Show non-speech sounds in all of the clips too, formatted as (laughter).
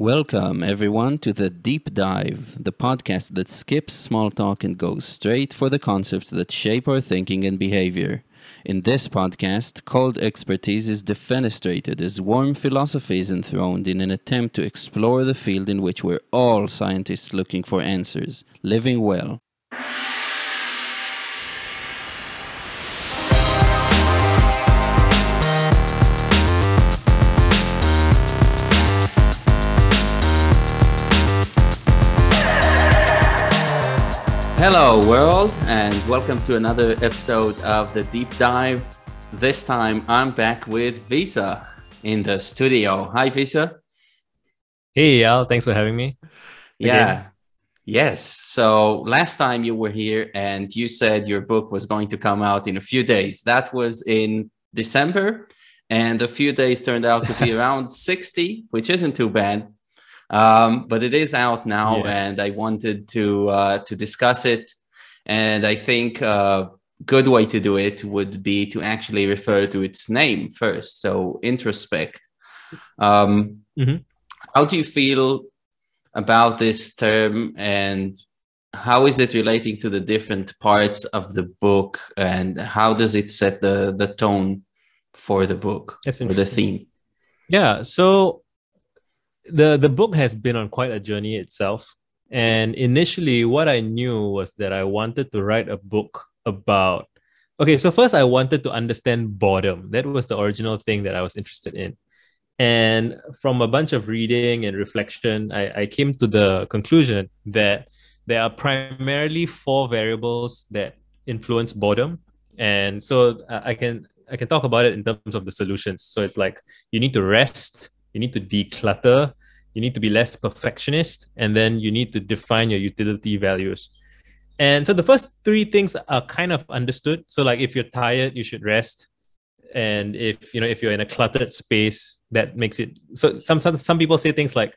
Welcome, everyone, to the Deep Dive, the podcast that skips small talk and goes straight for the concepts that shape our thinking and behavior. In this podcast, cold expertise is defenestrated as warm philosophy is enthroned in an attempt to explore the field in which we're all scientists looking for answers living well. Hello, world, and welcome to another episode of the Deep Dive. This time I'm back with Visa in the studio. Hi, Visa. Hey, Eyal. Thanks for having me. Yeah. Yes. So last time you were here and you said your book was going to come out in a few days. That was in December, and a few days turned out to be (laughs) around 60, which isn't too bad. Um, but it is out now, yeah. and I wanted to uh, to discuss it. And I think a uh, good way to do it would be to actually refer to its name first. So introspect. Um, mm-hmm. How do you feel about this term, and how is it relating to the different parts of the book, and how does it set the the tone for the book That's or the theme? Yeah. So the the book has been on quite a journey itself. And initially what i knew was that i wanted to write a book about okay so first i wanted to understand boredom. That was the original thing that i was interested in. And from a bunch of reading and reflection i, I came to the conclusion that there are primarily four variables that influence boredom. And so uh, i can i can talk about it in terms of the solutions. So it's like you need to rest you need to declutter you need to be less perfectionist and then you need to define your utility values. And so the first three things are kind of understood. So like if you're tired you should rest. And if you know if you're in a cluttered space that makes it so some some, some people say things like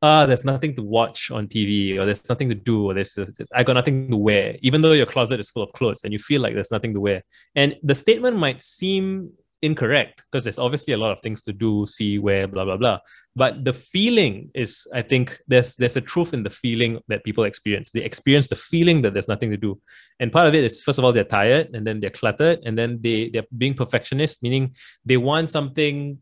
ah there's nothing to watch on tv or there's nothing to do or there's, there's i got nothing to wear even though your closet is full of clothes and you feel like there's nothing to wear. And the statement might seem incorrect because there's obviously a lot of things to do, see, where, blah, blah, blah. But the feeling is, I think, there's there's a truth in the feeling that people experience. They experience the feeling that there's nothing to do. And part of it is first of all, they're tired and then they're cluttered, and then they they're being perfectionist, meaning they want something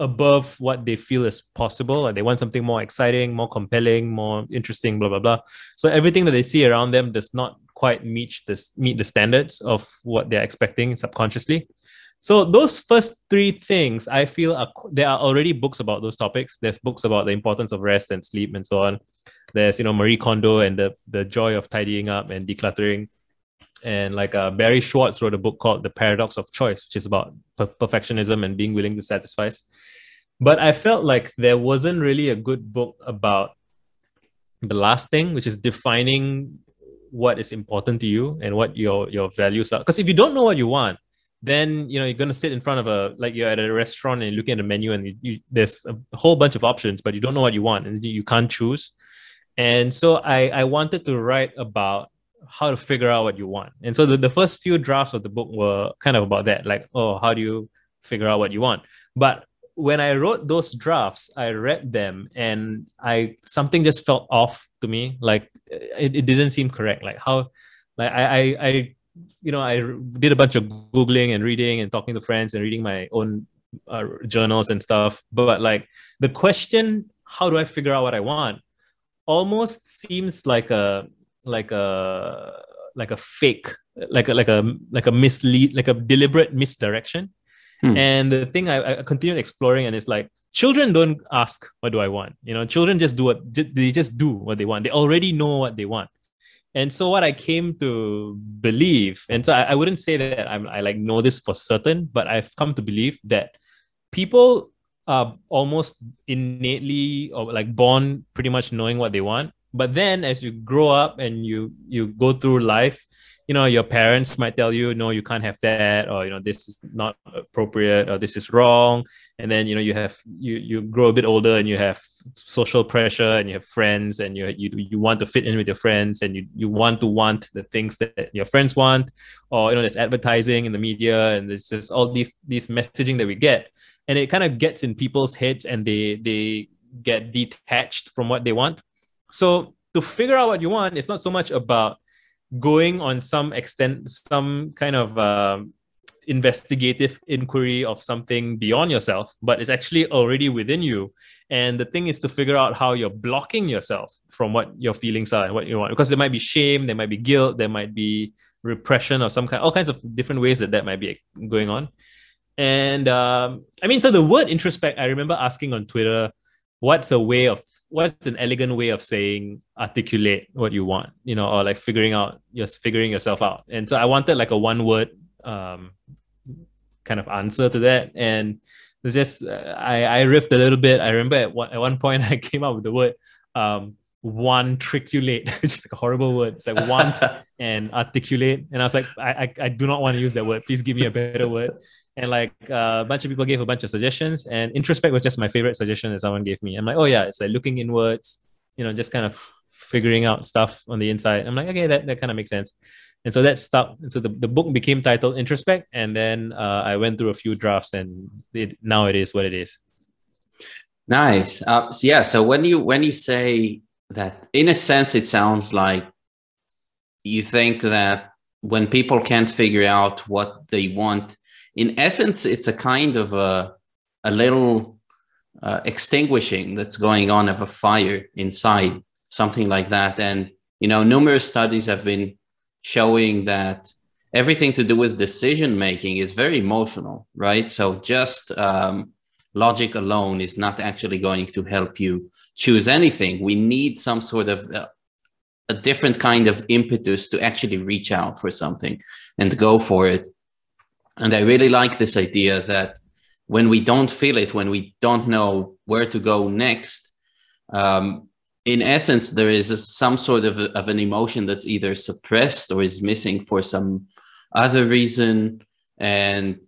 above what they feel is possible and they want something more exciting more compelling more interesting blah blah blah so everything that they see around them does not quite meet this meet the standards of what they're expecting subconsciously so those first three things, I feel are, there are already books about those topics. There's books about the importance of rest and sleep and so on. There's you know Marie Kondo and the the joy of tidying up and decluttering, and like uh, Barry Schwartz wrote a book called The Paradox of Choice, which is about per- perfectionism and being willing to satisfice. But I felt like there wasn't really a good book about the last thing, which is defining what is important to you and what your your values are. Because if you don't know what you want, then you know you're going to sit in front of a like you're at a restaurant and you're looking at the menu and you, you, there's a whole bunch of options but you don't know what you want and you can't choose. And so i i wanted to write about how to figure out what you want. And so the, the first few drafts of the book were kind of about that like oh how do you figure out what you want? But when i wrote those drafts i read them and i something just felt off to me like it, it didn't seem correct. Like how like i i, I you know, I did a bunch of googling and reading and talking to friends and reading my own uh, journals and stuff. But like the question, how do I figure out what I want, almost seems like a like a like a fake, like a like a like a mislead, like a deliberate misdirection. Hmm. And the thing I, I continued exploring, and it's like children don't ask, "What do I want?" You know, children just do what they just do what they want. They already know what they want and so what i came to believe and so i, I wouldn't say that I'm, i like know this for certain but i've come to believe that people are almost innately or like born pretty much knowing what they want. But then as you grow up and you you go through life you know your parents might tell you no you can't have that or you know this is not appropriate or this is wrong. And then you know you have you you grow a bit older and you have social pressure and you have friends and you you, you want to fit in with your friends and you, you want to want the things that your friends want. Or you know there's advertising in the media and there's just all these these messaging that we get. And it kind of gets in people's heads and they they get detached from what they want. So to figure out what you want, it's not so much about going on some extent, some kind of um, investigative inquiry of something beyond yourself, but it's actually already within you. And the thing is to figure out how you're blocking yourself from what your feelings are and what you want. Because there might be shame, there might be guilt, there might be repression of some kind, all kinds of different ways that that might be going on. And um, I mean, so the word introspect, I remember asking on Twitter, what's a way of what's an elegant way of saying articulate what you want you know or like figuring out just figuring yourself out? And so i wanted like a one word um kind of answer to that. And it's just uh, i i riffed a little bit. I remember at one, at one point (laughs) i came up with the word um one triculate (laughs) which is like a horrible word. It's like one (laughs) and articulate. And i was like I, I i do not want to use that word. Please give me a better word and like uh, a bunch of people gave a bunch of suggestions and introspect was just my favorite suggestion that someone gave me. I'm like oh yeah it's like looking inwards you know just kind of figuring out stuff on the inside. I'm like okay that, that kind of makes sense. And so that stuck and so the, the book became titled introspect and then uh, i went through a few drafts and it, now it is what it is. Nice. Uh, so yeah so when you when you say that in a sense it sounds like you think that when people can't figure out what they want in essence, it's a kind of a, a little uh, extinguishing that's going on of a fire inside, something like that. And, you know, numerous studies have been showing that everything to do with decision making is very emotional, right? So just um, logic alone is not actually going to help you choose anything. We need some sort of uh, a different kind of impetus to actually reach out for something and go for it. And I really like this idea that when we don't feel it, when we don't know where to go next, um, in essence, there is a, some sort of, of an emotion that's either suppressed or is missing for some other reason. And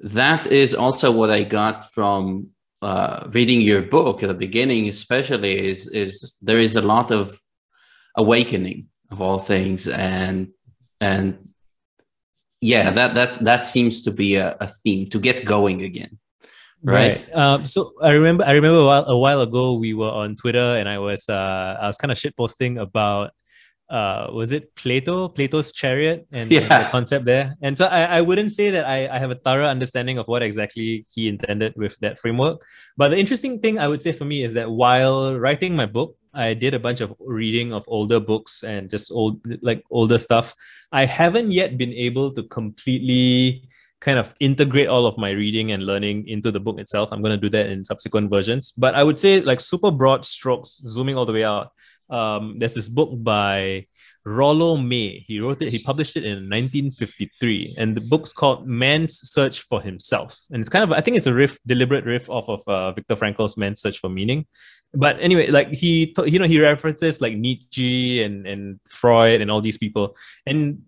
that is also what I got from uh, reading your book at the beginning, especially is, is there is a lot of awakening of all things and and yeah that that that seems to be a, a theme to get going again right, right. Um, so i remember i remember a while, a while ago we were on twitter and i was uh i was kind of shit posting about uh was it plato plato's chariot and, yeah. and, the concept there and so I, I wouldn't say that I, I have a thorough understanding of what exactly he intended with that framework but the interesting thing i would say for me is that while writing my book I did a bunch of reading of older books and just old like older stuff. I haven't yet been able to completely kind of integrate all of my reading and learning into the book itself. I'm going to do that in subsequent versions. But I would say like super broad strokes, zooming all the way out. Um, there's this book by Rollo May. He wrote it, he published it in 1953. And the book's called Man's Search for Himself. And it's kind of, I think it's a riff, deliberate riff off of uh, Viktor Frankl's Man's Search for Meaning but anyway, like he, you know, he references like Nietzsche and and Freud and all these people, and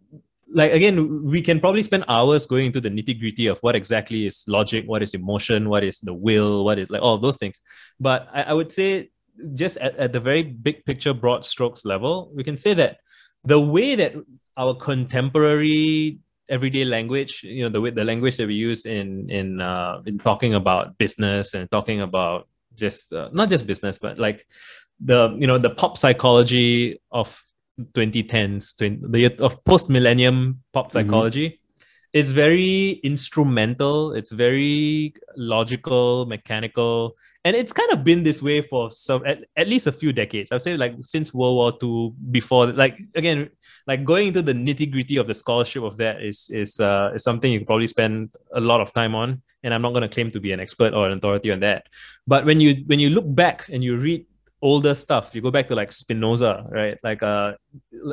like again, we can probably spend hours going into the nitty gritty of what exactly is logic, what is emotion, what is the will, what is like all those things. But I, I would say, just at, at the very big picture, broad strokes level, we can say that the way that our contemporary everyday language you know the way the language that we use in in uh, in talking about business and talking about just uh, not just business, but like the you know the pop psychology of 2010s, 20, the of post millennium pop mm-hmm. psychology. Mm-hmm. is very instrumental. It's very logical, mechanical, and it's kind of been this way for some at, at least a few decades. I'd say like since World War II, before like again, like going into the nitty gritty of the scholarship of that is is uh, is something you can probably spend a lot of time on and I'm not going to claim to be an expert or an authority on that. But when you when you look back and you read older stuff, you go back to like Spinoza, right? Like uh,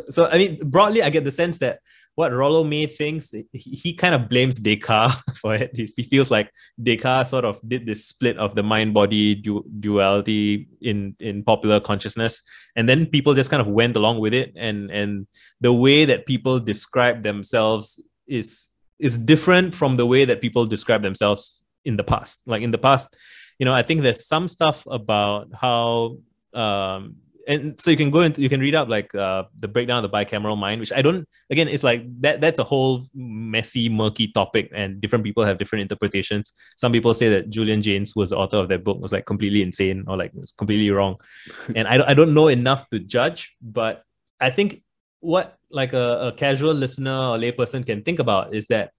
so I mean broadly, I get the sense that what Rollo May thinks, he, kind of blames Descartes (laughs) for it. He, feels like Descartes sort of did this split of the mind-body du- duality in in popular consciousness, and then people just kind of went along with it, and and the way that people describe themselves is is different from the way that people describe themselves in the past. Like in the past, you know, I think there's some stuff about how um, and so you can go into you can read up like uh, the breakdown of the bicameral mind which i don't again it's like that that's a whole messy murky topic and different people have different interpretations some people say that julian jaynes who was the author of that book was like completely insane or like was completely wrong (laughs) and I, I don't know enough to judge but i think what like a, a casual listener or layperson can think about is that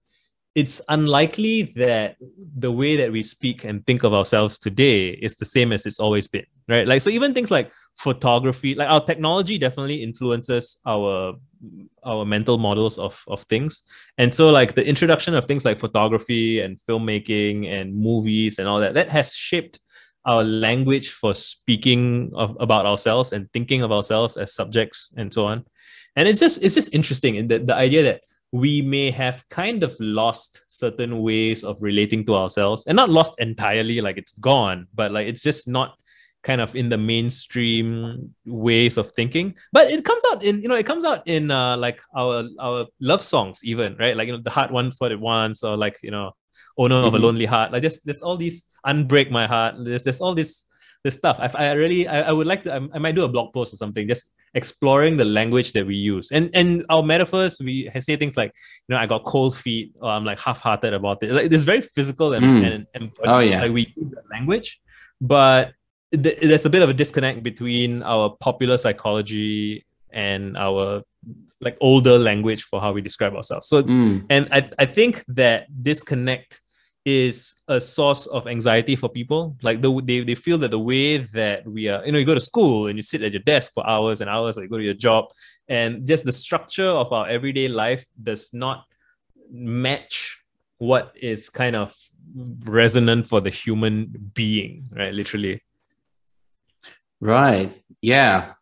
it's unlikely that the way that we speak and think of ourselves today is the same as it's always been right? Like so even things like photography like our technology definitely influences our our mental models of of things. And so like the introduction of things like photography and filmmaking and movies and all that that has shaped our language for speaking of, about ourselves and thinking of ourselves as subjects and so on and it's just it's just interesting in the, the idea that we may have kind of lost certain ways of relating to ourselves. And not lost entirely like it's gone but like it's just not kind of in the mainstream ways of thinking. But it comes out in you know it comes out in uh like our our love songs even right? Like you know the heart wants what it wants or like you know owner mm-hmm. of a mm-hmm. lonely heart. Like just there's all these unbreak my heart. There's there's all this this stuff. I, I really I, I would like to I, I might do a blog post or something just exploring the language that we use. And and our metaphors, we say things like, you know, I got cold feet, or I'm like half-hearted about it. Like it's very physical and, mm. and, and oh yeah, like we use that language, but th- there's a bit of a disconnect between our popular psychology and our like older language for how we describe ourselves. So mm. and I, I think that disconnect is a source of anxiety for people. Like the, they, they feel that the way that we are, you know, you go to school and you sit at your desk for hours and hours, or you go to your job, and just the structure of our everyday life does not match what is kind of resonant for the human being, right? Literally. Right. Yeah.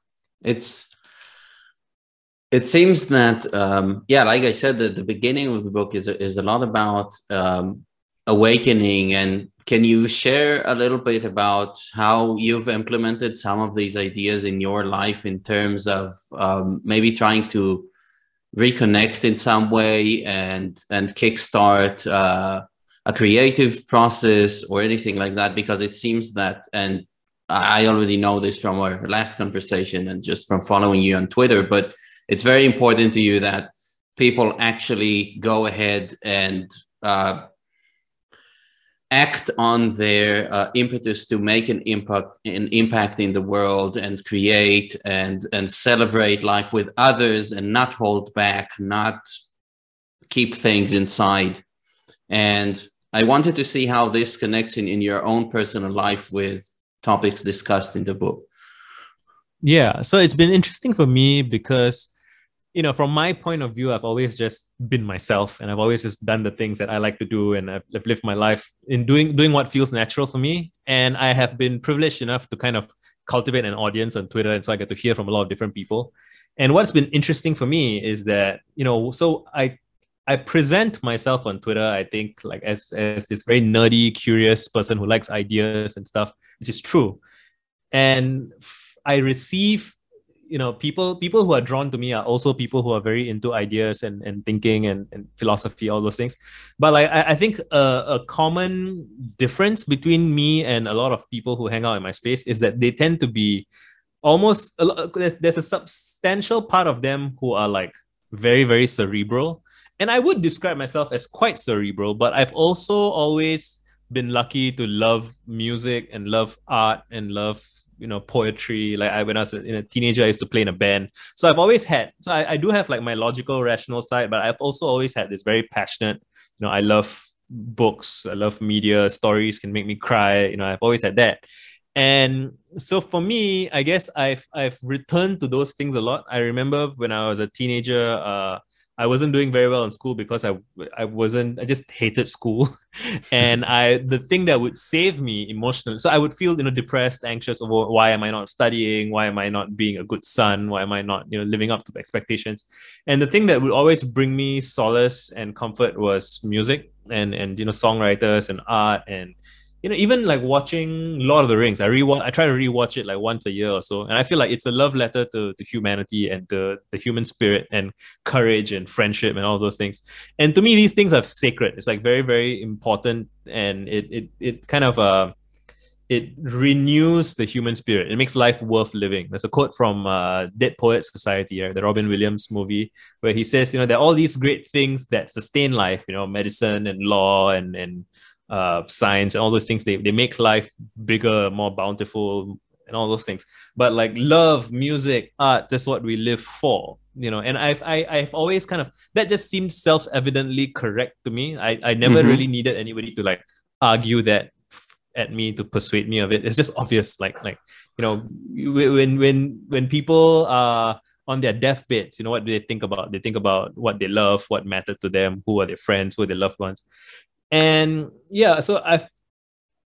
It's it seems that um, yeah like i said the, the beginning of the book is, is a lot about um, awakening and can you share a little bit about how you've implemented some of these ideas in your life in terms of um, maybe trying to reconnect in some way and and kickstart uh, a creative process or anything like that? Because it seems that and I already know this from our last conversation and just from following you on Twitter but it's very important to you that people actually go ahead and uh, act on their uh, impetus to make an impact an impact in the world and create and and celebrate life with others and not hold back not keep things inside. And i wanted to see how this connects in, in your own personal life with topics discussed in the book. Yeah so it's been interesting for me because you know, from my point of view, I've always just been myself, and I've always just done the things that I like to do, and I've, I've lived my life in doing doing what feels natural for me. And I have been privileged enough to kind of cultivate an audience on Twitter, and so I get to hear from a lot of different people. And what's been interesting for me is that you know, so I I present myself on Twitter, I think, like as as this very nerdy, curious person who likes ideas and stuff, which is true. And I receive you know people people who are drawn to me are also people who are very into ideas and, and thinking and, and philosophy all those things. But like i, I think a, a common difference between me and a lot of people who hang out in my space is that they tend to be almost there's, there's a substantial part of them who are like very very cerebral. And i would describe myself as quite cerebral but i've also always been lucky to love music and love art and love you know poetry. Like i when i was in a teenager i used to play in a band. So i've always had so I, I do have like my logical rational side but i've also always had this very passionate you know i love books i love media stories can make me cry you know i've always had that. And so for me i guess i've i've returned to those things a lot. I remember when i was a teenager uh I wasn't doing very well in school because I I wasn't I just hated school, (laughs) and I the thing that would save me emotionally. So I would feel you know depressed, anxious over why am I not studying? Why am I not being a good son? Why am I not you know living up to expectations? And the thing that would always bring me solace and comfort was music and and you know songwriters and art and you know, even like watching Lord of the Rings, I rewatch, I try to rewatch it like once a year or so, and I feel like it's a love letter to, to humanity and the the human spirit and courage and friendship and all those things. And to me, these things are sacred. It's like very very important, and it it it kind of uh it renews the human spirit. It makes life worth living. There's a quote from uh, Dead Poets Society, right, the Robin Williams movie, where he says, you know, there are all these great things that sustain life, you know, medicine and law and and uh, science and all those things. They they make life bigger, more bountiful, and all those things. But like love, music, art, that's what we live for, you know. And I've I, I've always kind of that just seemed self evidently correct to me. I I never mm-hmm. really needed anybody to like argue that at me to persuade me of it. It's just obvious. Like like you know when when when people are on their deathbeds, you know what do they think about? They think about what they love, what mattered to them, who are their friends, who are their loved ones, and yeah. So I've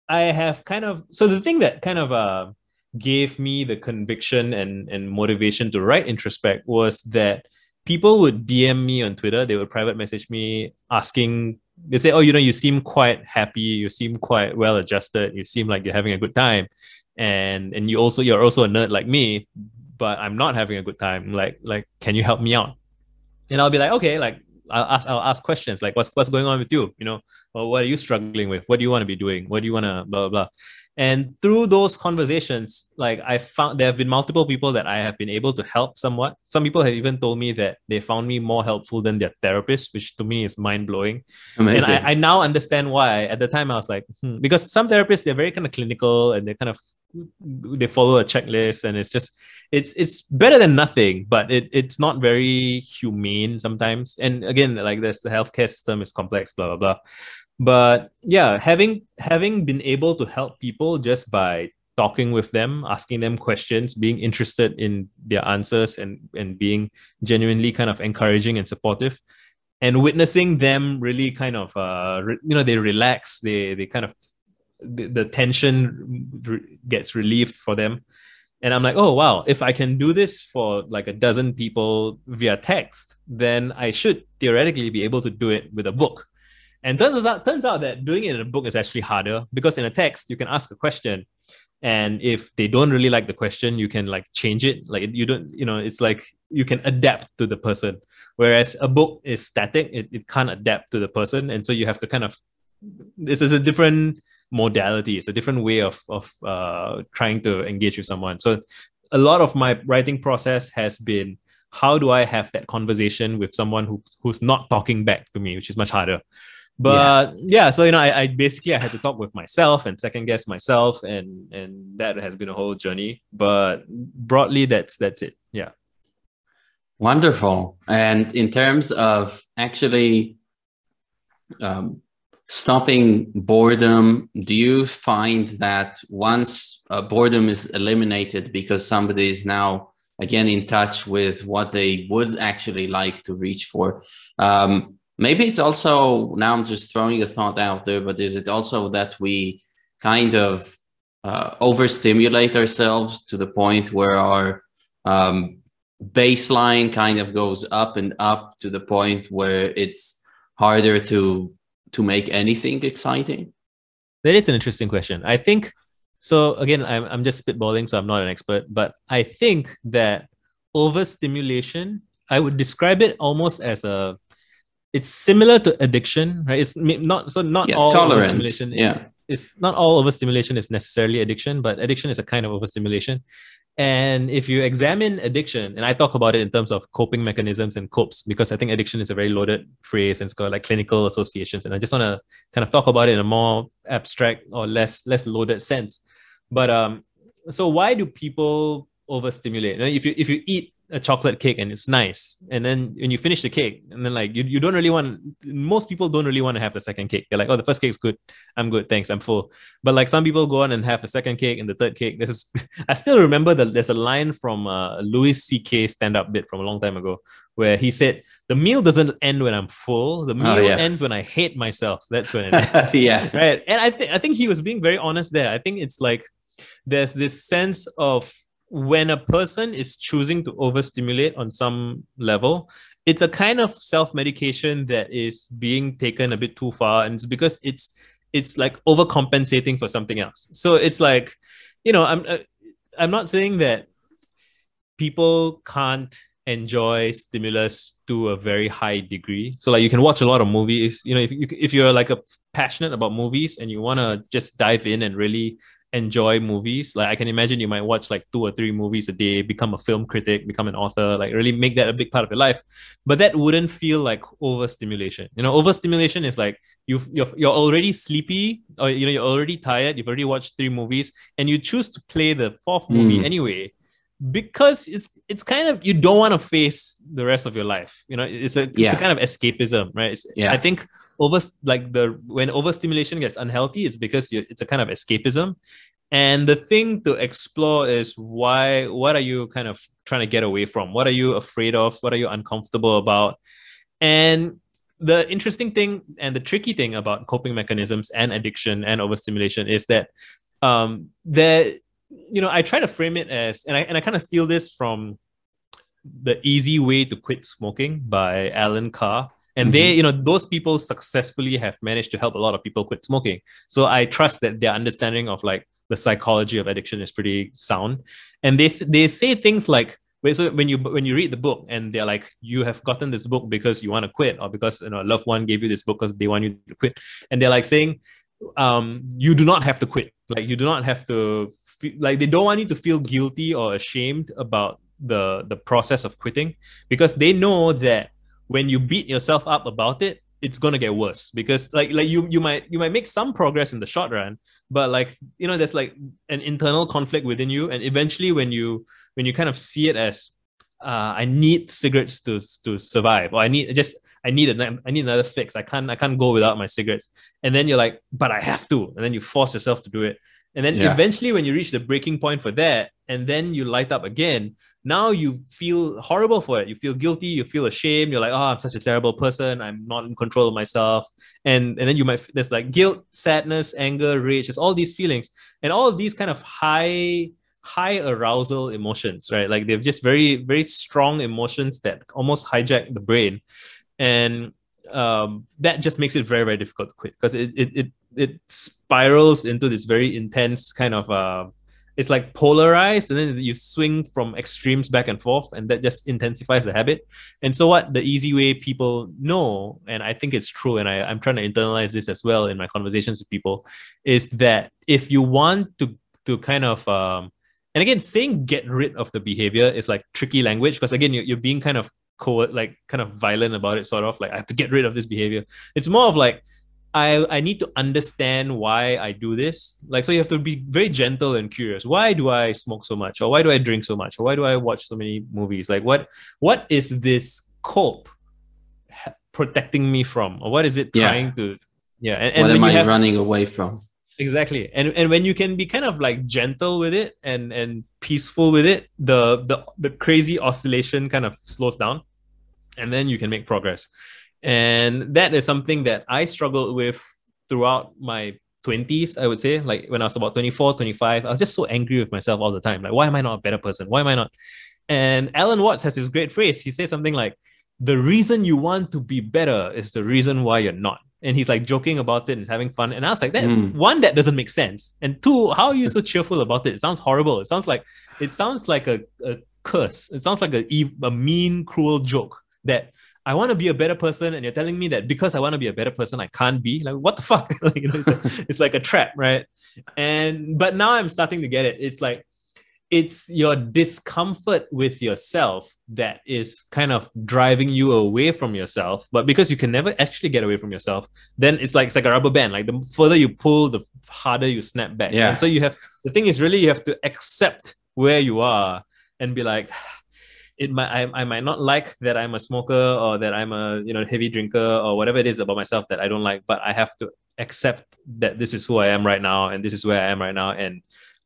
I have kind of so the thing that kind of uh gave me the conviction and and motivation to write introspect was that people would DM me on Twitter. They would private message me asking they say, "Oh, you know, you seem quite happy. You seem quite well adjusted. You seem like you're having a good time, and and you also you're also a nerd like me, but I'm not having a good time. Like like, can you help me out?" And I'll be like, "Okay, like." I'll ask, I'll ask questions like, what's, what's going on with you? You know, or what are you struggling with? What do you want to be doing? What do you want to blah, blah, blah and through those conversations like i found there have been multiple people that i have been able to help somewhat some people have even told me that they found me more helpful than their therapist which to me is mind-blowing Amazing. and I, I now understand why at the time i was like hmm. because some therapists they're very kind of clinical and they kind of they follow a checklist and it's just it's it's better than nothing but it, it's not very humane sometimes and again like this the healthcare system is complex blah blah blah but yeah having having been able to help people just by talking with them asking them questions being interested in their answers and and being genuinely kind of encouraging and supportive and witnessing them really kind of uh re- you know they relax they they kind of the, the tension re- gets relieved for them. And i'm like oh wow if i can do this for like a dozen people via text then i should theoretically be able to do it with a book and turns out turns out that doing it in a book is actually harder because in a text you can ask a question, and if they don't really like the question, you can like change it. Like you don't, you know, it's like you can adapt to the person. Whereas a book is static, it, it can't adapt to the person, and so you have to kind of this is a different modality. It's a different way of of uh, trying to engage with someone. So a lot of my writing process has been how do I have that conversation with someone who who's not talking back to me, which is much harder. But yeah. yeah, so you know, I, I basically I had to talk with myself and second guess myself, and and that has been a whole journey. But broadly, that's that's it. Yeah. Wonderful. And in terms of actually um, stopping boredom, do you find that once uh, boredom is eliminated because somebody is now again in touch with what they would actually like to reach for, um, maybe it's also now i'm just throwing a thought out there but is it also that we kind of uh, overstimulate ourselves to the point where our um, baseline kind of goes up and up to the point where it's harder to to make anything exciting? That is an interesting question. I think so again i'm, I'm just spitballing so i'm not an expert but i think that overstimulation i would describe it almost as a it's similar to addiction, right? It's not so not yeah, all tolerance. overstimulation. Is, yeah, it's not all overstimulation is necessarily addiction, but addiction is a kind of overstimulation. And if you examine addiction, and I talk about it in terms of coping mechanisms and copes, because I think addiction is a very loaded phrase and it's got like clinical associations. And I just want to kind of talk about it in a more abstract or less less loaded sense. But um, so why do people overstimulate? If you if you eat a chocolate cake and it's nice. And then when you finish the cake and then like you, you don't really want most people don't really want to have the second cake. They're like oh the first cake's good. I'm good. Thanks. I'm full. But like some people go on and have the second cake and the third cake. This is (laughs) i still remember that there's a line from uh, louis ck stand-up bit from a long time ago where he said the meal doesn't end when i'm full. The oh, meal oh, yeah. ends when i hate myself. That's when it (laughs) ends. yeah. Right? And i think i think he was being very honest there. I think it's like there's this sense of when a person is choosing to overstimulate on some level, it's a kind of self-medication that is being taken a bit too far. And it's because it's it's like overcompensating for something else. So it's like, you know, I'm uh, I'm not saying that people can't enjoy stimulus to a very high degree. So like you can watch a lot of movies. You know, if you if you're like a passionate about movies and you want to just dive in and really enjoy movies. Like I can imagine you might watch like two or three movies a day, become a film critic, become an author, like really make that a big part of your life. But that wouldn't feel like overstimulation. You know, overstimulation is like you you're, you're already sleepy or you know you're already tired. You've already watched three movies, and you choose to play the fourth movie Mm. anyway because it's it's kind of you don't want to face the rest of your life. You know, it's a it's a kind of escapism, right? It's, Yeah. I think over like the when overstimulation gets unhealthy, it's because you, it's a kind of escapism. And the thing to explore is why what are you kind of trying to get away from? What are you afraid of? What are you uncomfortable about? And the interesting thing and the tricky thing about coping mechanisms and addiction and overstimulation is that um that you know I try to frame it as and I and I kind of steal this from the easy way to quit smoking by Allen Carr. And they, you know, those people successfully have managed to help a lot of people quit smoking. So I trust that their understanding of like the psychology of addiction is pretty sound. And they they say things like, wait, so when you when you read the book and they're like, you have gotten this book because you want to quit, or because you know a loved one gave you this book because they want you to quit, and they're like saying, um, you do not have to quit. Like you do not have to like they don't want you to feel guilty or ashamed about the the process of quitting because they know that when you beat yourself up about it it's going to get worse because like like you you might you might make some progress in the short run but like you know there's like an internal conflict within you and eventually when you when you kind of see it as uh, I need cigarettes to to survive or I need just I need a I need another fix. I can't I can't go without my cigarettes. And then you're like but I have to. And then you force yourself to do it and then Yeah. eventually when you reach the breaking point for that and then you light up again now you feel horrible for it. You feel guilty. You feel ashamed. You're like, oh, I'm such a terrible person. I'm not in control of myself. And and then you might there's like guilt, sadness, anger, rage. There's all these feelings, and all of these kind of high high arousal emotions, right? Like they're just very very strong emotions that almost hijack the brain, and um, that just makes it very very difficult to quit because it it it it spirals into this very intense kind of uh, it's like polarized and then you swing from extremes back and forth and that just intensifies the habit. And so what? The easy way people know and i think it's true and I, i'm trying to internalize this as well in my conversations with people is that if you want to to kind of um and again saying get rid of the behavior is like tricky language because again you're, you're being kind of co like kind of violent about it sort of like i have to get rid of this behavior. It's more of like I, I need to understand why I do this. Like, so you have to be very gentle and curious. Why do I smoke so much? Or why do I drink so much? Or why do I watch so many movies? Like, what what is this cope protecting me from? Or what is it Yeah. trying to? Yeah, and, and what am I have running away from? exactly, and and when you can be kind of like gentle with it and and peaceful with it, the the the crazy oscillation kind of slows down, and then you can make progress and that is something that i struggled with throughout my 20s i would say. Like when i was about 24 25 i was just so angry with myself all the time. Like why am i not a better person? Why am i not? And alan watts has this great phrase. He says something like the reason you want to be better is the reason why you're not. And he's like joking about it and having fun. And i was like that Mm. one that doesn't make sense. And two how are you so cheerful about it? It sounds horrible. It sounds like it sounds like a, a curse. It sounds like a, a mean cruel joke that I want to be a better person, and you're telling me that because I want to be a better person, I can't be. Like, what the (laughs) fuck? like, you know, it's, a, it's like a trap, right? And but now I'm starting to get it. It's like it's your discomfort with yourself that is kind of driving you away from yourself. But because you can never actually get away from yourself, then it's like it's like a rubber band. Like the further you pull, the harder you snap back. Yeah. And so you have the thing is really you have to accept where you are and be like, it might I, I might not like that I'm a smoker or that I'm a you know heavy drinker or whatever it is about myself that I don't like, but I have to accept that this is who I am right now and this is where I am right now and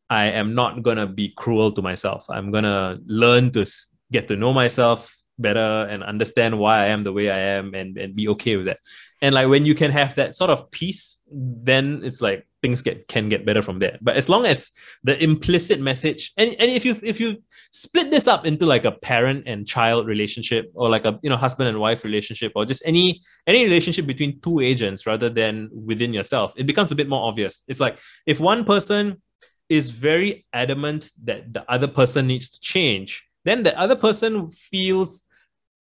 I am not gonna be cruel to myself. I'm gonna learn to get to know myself better and understand why I am the way I am and, and be okay with that. And like when you can have that sort of peace, then it's like things get can get better from there. But as long as the implicit message and, and if you if you split this up into like a parent and child relationship or like a you know husband and wife relationship or just any any relationship between two agents rather than within yourself, it becomes a bit more obvious. It's like if one person is very adamant that the other person needs to change, then the other person feels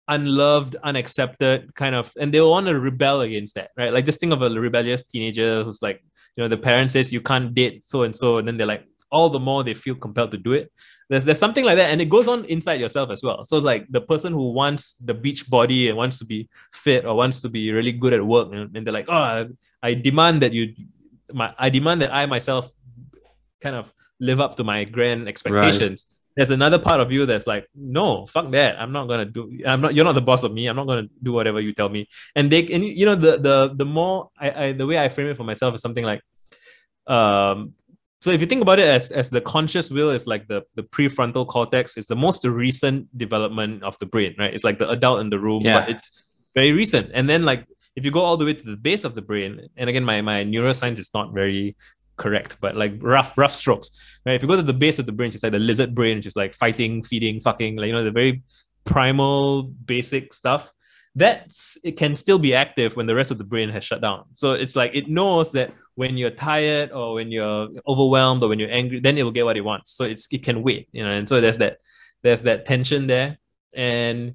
unloved, unaccepted, kind of, and they want to rebel against that, right? Like just think of a rebellious teenager who's like you know the parent says you can't date so and so and then they're like all the more they feel compelled to do it. There's there's something like that and it goes on inside yourself as well. So like the person who wants the beach body and wants to be fit or wants to be really good at work and, and they're like oh I, demand that you my i demand that i myself kind of live up to my grand expectations. There's another part of you that's like no fuck that i'm not gonna do i'm not you're not the boss of me i'm not gonna do whatever you tell me and they and you know the the the more i, I the way i frame it for myself is something like um so if you think about it as, as the conscious will is like the, the prefrontal cortex, it's the most recent development of the brain, right? It's like the adult in the room, yeah. but it's very recent. And then like if you go all the way to the base of the brain, and again, my, my neuroscience is not very correct, but like rough, rough strokes, right? If you go to the base of the brain, it's like the lizard brain, which is like fighting, feeding, fucking, like, you know, the very primal, basic stuff that's it can still be active when the rest of the brain has shut down. So it's like it knows that when you're tired or when you're overwhelmed or when you're angry, then it will get what it wants. So it's it can wait, you know. And so there's that there's that tension there, and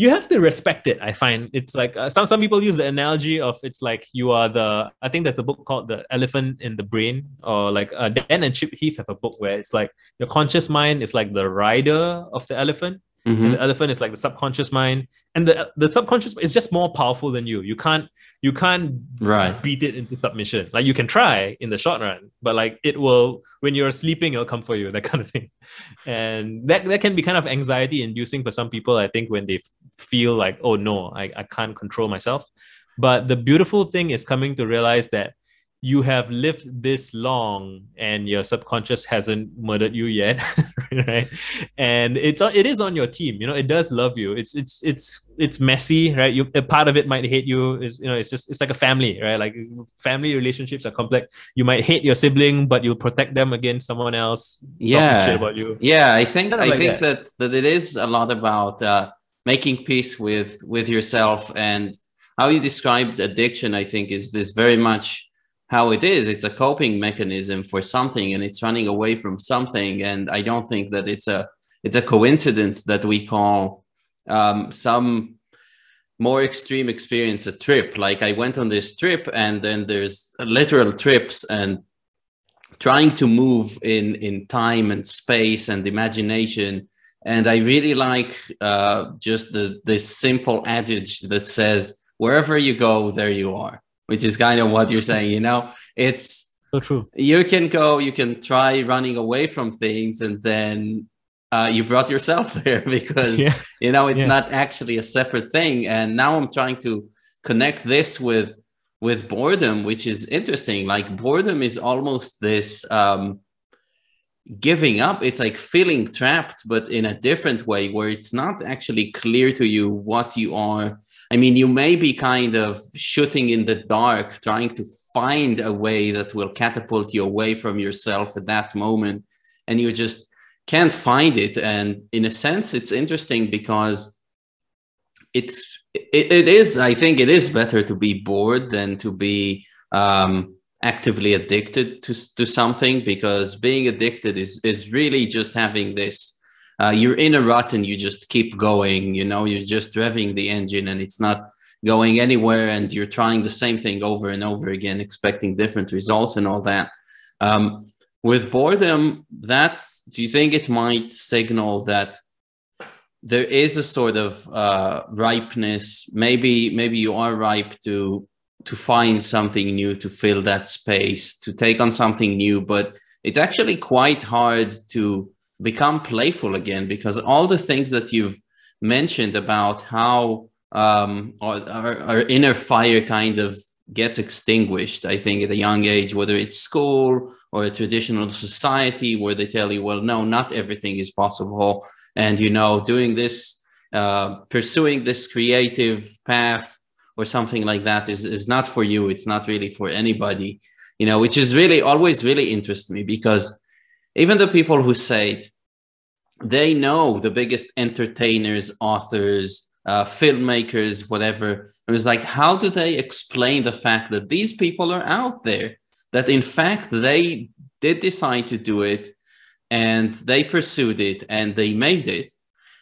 you have to respect it. I find it's like uh, some some people use the analogy of it's like you are the. I think there's a book called The Elephant in the Brain, or like uh, Dan and Chip Heath have a book where it's like your conscious mind is like the rider of the elephant, Mm-hmm. And the elephant is like the subconscious mind, and the the subconscious is just more powerful than you. You can't you can't right. beat it into submission. Like you can try in the short run, but like it will when you're sleeping, it'll come for you. (laughs) That kind of thing, and that that can be kind of anxiety inducing for some people. I think when they feel like oh no, I I can't control myself. But the beautiful thing is coming to realize that you have lived this long and your subconscious hasn't murdered you yet (laughs) right? And it's it is on your team you know it does love you. It's it's it's it's messy right? You a part of it might hate you. Is you know it's just it's like a family right? Like family relationships are complex. You might hate your sibling but you'll protect them against someone else. Yeah. about you. Yeah i think i like think that. that that it is a lot about uh making peace with with yourself. And how you described addiction i think is is very much how it is. It's a coping mechanism for something and it's running away from something. And i don't think that it's a it's a coincidence that we call um, some more extreme experience a trip. Like i went on this trip and then there's literal trips and trying to move in in time and space and imagination and i really like uh, just the this simple adage that says wherever you go there you are which is kind of what you're saying. You know, it's so true. You can go, you can try running away from things, and then uh, you brought yourself (laughs) there because yeah. you know it's yeah. not actually a separate thing. And now I'm trying to connect this with with boredom, which is interesting. Like boredom is almost this um, giving up. It's like feeling trapped, but in a different way, where it's not actually clear to you what you are I mean, you may be kind of shooting in the dark, trying to find a way that will catapult you away from yourself at that moment, and you just can't find it. And in a sense, it's interesting because it's it, it is. I think it is better to be bored than to be um, actively addicted to to something because being addicted is is really just having this uh, you're in a rut and you just keep going you know you're just revving the engine and it's not going anywhere and you're trying the same thing over and over again expecting different results and all that. Um, with boredom that do you think it might signal that there is a sort of uh, ripeness? Maybe maybe you are ripe to to find something new to fill that space to take on something new but it's actually quite hard to become playful again because all the things that you've mentioned about how um, our, our, inner fire kind of gets extinguished i think at a young age whether it's school or a traditional society where they tell you well no not everything is possible. And you know doing this uh, pursuing this creative path or something like that is, is not for you it's not really for anybody you know which is really always really interests me because even the people who say it, they know the biggest entertainers, authors, uh, filmmakers, whatever. It was like, how do they explain the fact that these people are out there? That in fact they did decide to do it and they pursued it and they made it.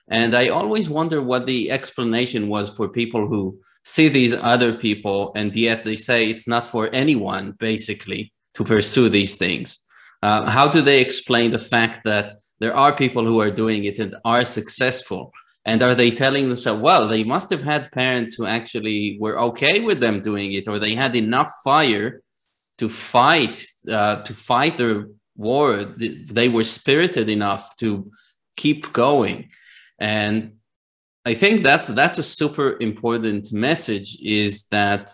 And I always wonder what the explanation was for people who see these other people and yet they say it's not for anyone, basically to pursue these things? Uh, how do they explain the fact that there are people who are doing it and are successful? And are they telling themselves, well, they must have had parents who actually were okay with them doing it, or they had enough fire to fight uh, to fight the war. They were spirited enough to keep going, and I think that's that's a super important message. Is that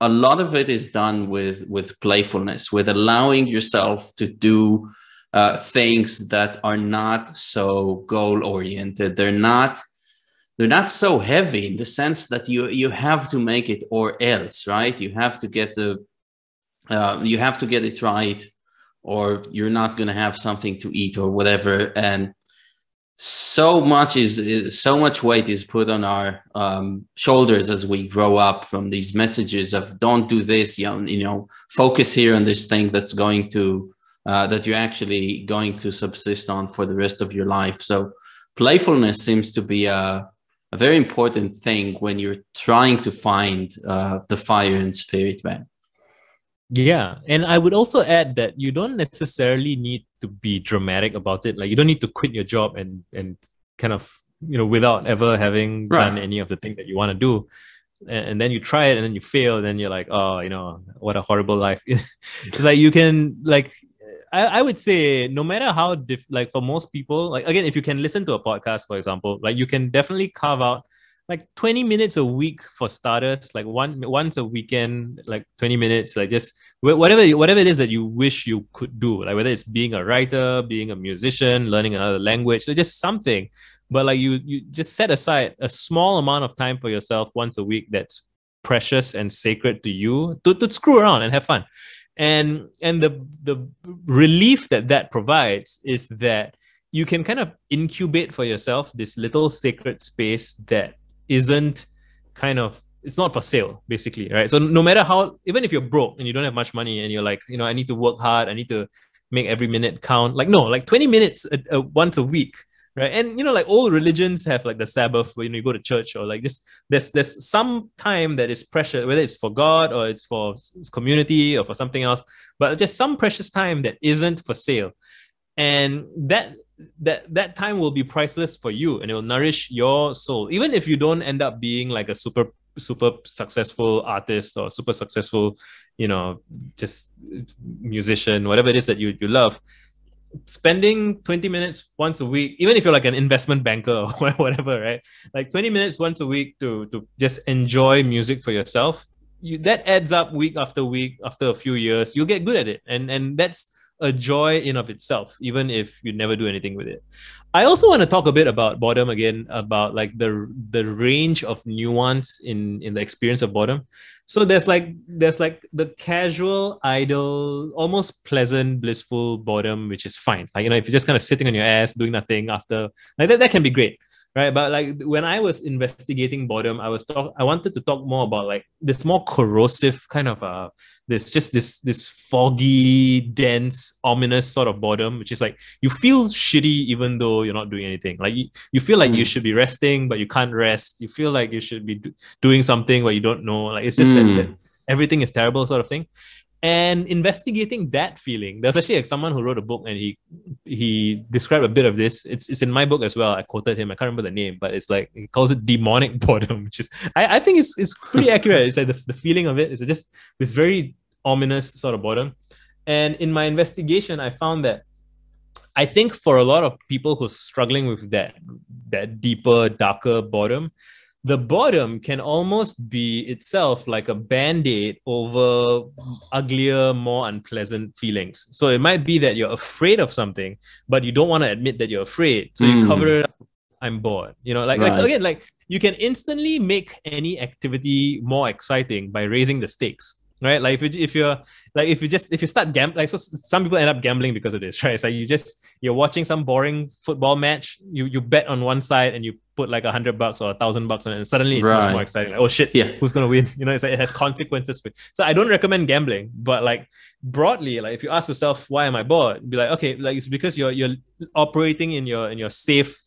a lot of it is done with with playfulness, with allowing yourself to do uh, things that are not so goal oriented. They're not they're not so heavy in the sense that you you have to make it or else, right? You have to get the uh, you have to get it right, or you're not going to have something to eat or whatever. And so much is so much weight is put on our um, shoulders as we grow up from these messages of don't do this you know, you know focus here on this thing that's going to uh, that you're actually going to subsist on for the rest of your life. So playfulness seems to be a, a very important thing when you're trying to find uh, the fire and spirit man yeah. And I would also add that you don't necessarily need to be dramatic about it. Like you don't need to quit your job and and kind of, you know, without ever having right. done any of the thing that you want to do. And, and, then you try it and then you fail, and then you're like, oh, you know, what a horrible life. (laughs) it's like you can like I, I would say no matter how diff- like for most people, like again, if you can listen to a podcast, for example, like you can definitely carve out like 20 minutes a week for starters like one once a weekend like 20 minutes like just whatever whatever it is that you wish you could do like whether it's being a writer being a musician learning another language just something. But like you you just set aside a small amount of time for yourself once a week that's precious and sacred to you to, to screw around and have fun. And and the the relief that that provides is that you can kind of incubate for yourself this little sacred space that isn't kind of it's not for sale basically right? So no matter how even if you're broke and you don't have much money and you're like you know i need to work hard i need to make every minute count like no like 20 minutes a, a, once a week right? And you know like all religions have like the sabbath where you, you go to church or like just there's there's some time that is precious whether it's for god or it's for community or for something else but just some precious time that isn't for sale. And that that that time will be priceless for you and it will nourish your soul. Even if you don't end up being like a super super successful artist or super successful you know just musician whatever it is that you, you love spending 20 minutes once a week even if you're like an investment banker (laughs) or whatever right? Like 20 minutes once a week to to just enjoy music for yourself you that adds up week after week after a few years you'll get good at it. And and that's a joy in of itself, even if you never do anything with it. I also want to talk a bit about boredom again, about like the the range of nuance in in the experience of boredom. So there's like there's like the casual, idle, almost pleasant, blissful boredom, which is fine. Like you know, if you're just kind of sitting on your ass doing nothing after like that, that can be great right but like when i was investigating boredom i was talk i wanted to talk more about like this more corrosive kind of uh this just this this foggy dense ominous sort of boredom which is like you feel shitty even though you're not doing anything like you, you feel like mm. you should be resting but you can't rest you feel like you should be do- doing something but you don't know like it's just mm. that, that everything is terrible sort of thing and investigating that feeling there's actually like someone who wrote a book and he he described a bit of this. It's, it's in my book as well. I quoted him. I can't remember the name but it's like he calls it demonic (laughs) boredom which is i, I think it's, it's pretty accurate. It's like the, the feeling of it. Is just this very ominous sort of boredom. And in my investigation i found that i think for a lot of people who are struggling with that that deeper darker boredom the boredom can almost be itself like a band-aid over uglier more unpleasant feelings so it might be that you're afraid of something but you don't want to admit that you're afraid so mm. you cover it up i'm bored you know like, right. like so again like you can instantly make any activity more exciting by raising the stakes right? Like if you if you're like if you just if you start gambling, like so some people end up gambling because of this, (laughs) right? It's like you just you're watching some boring football match, you you bet on one side and you put like a hundred bucks or a thousand bucks on it, and suddenly it's right. much more exciting. Like, oh shit, yeah, who's gonna win? (laughs) You know, it's like it has consequences. So I don't recommend gambling, but like broadly, like if you ask yourself why am I bored, be like okay, like it's because you're you're operating in your in your safe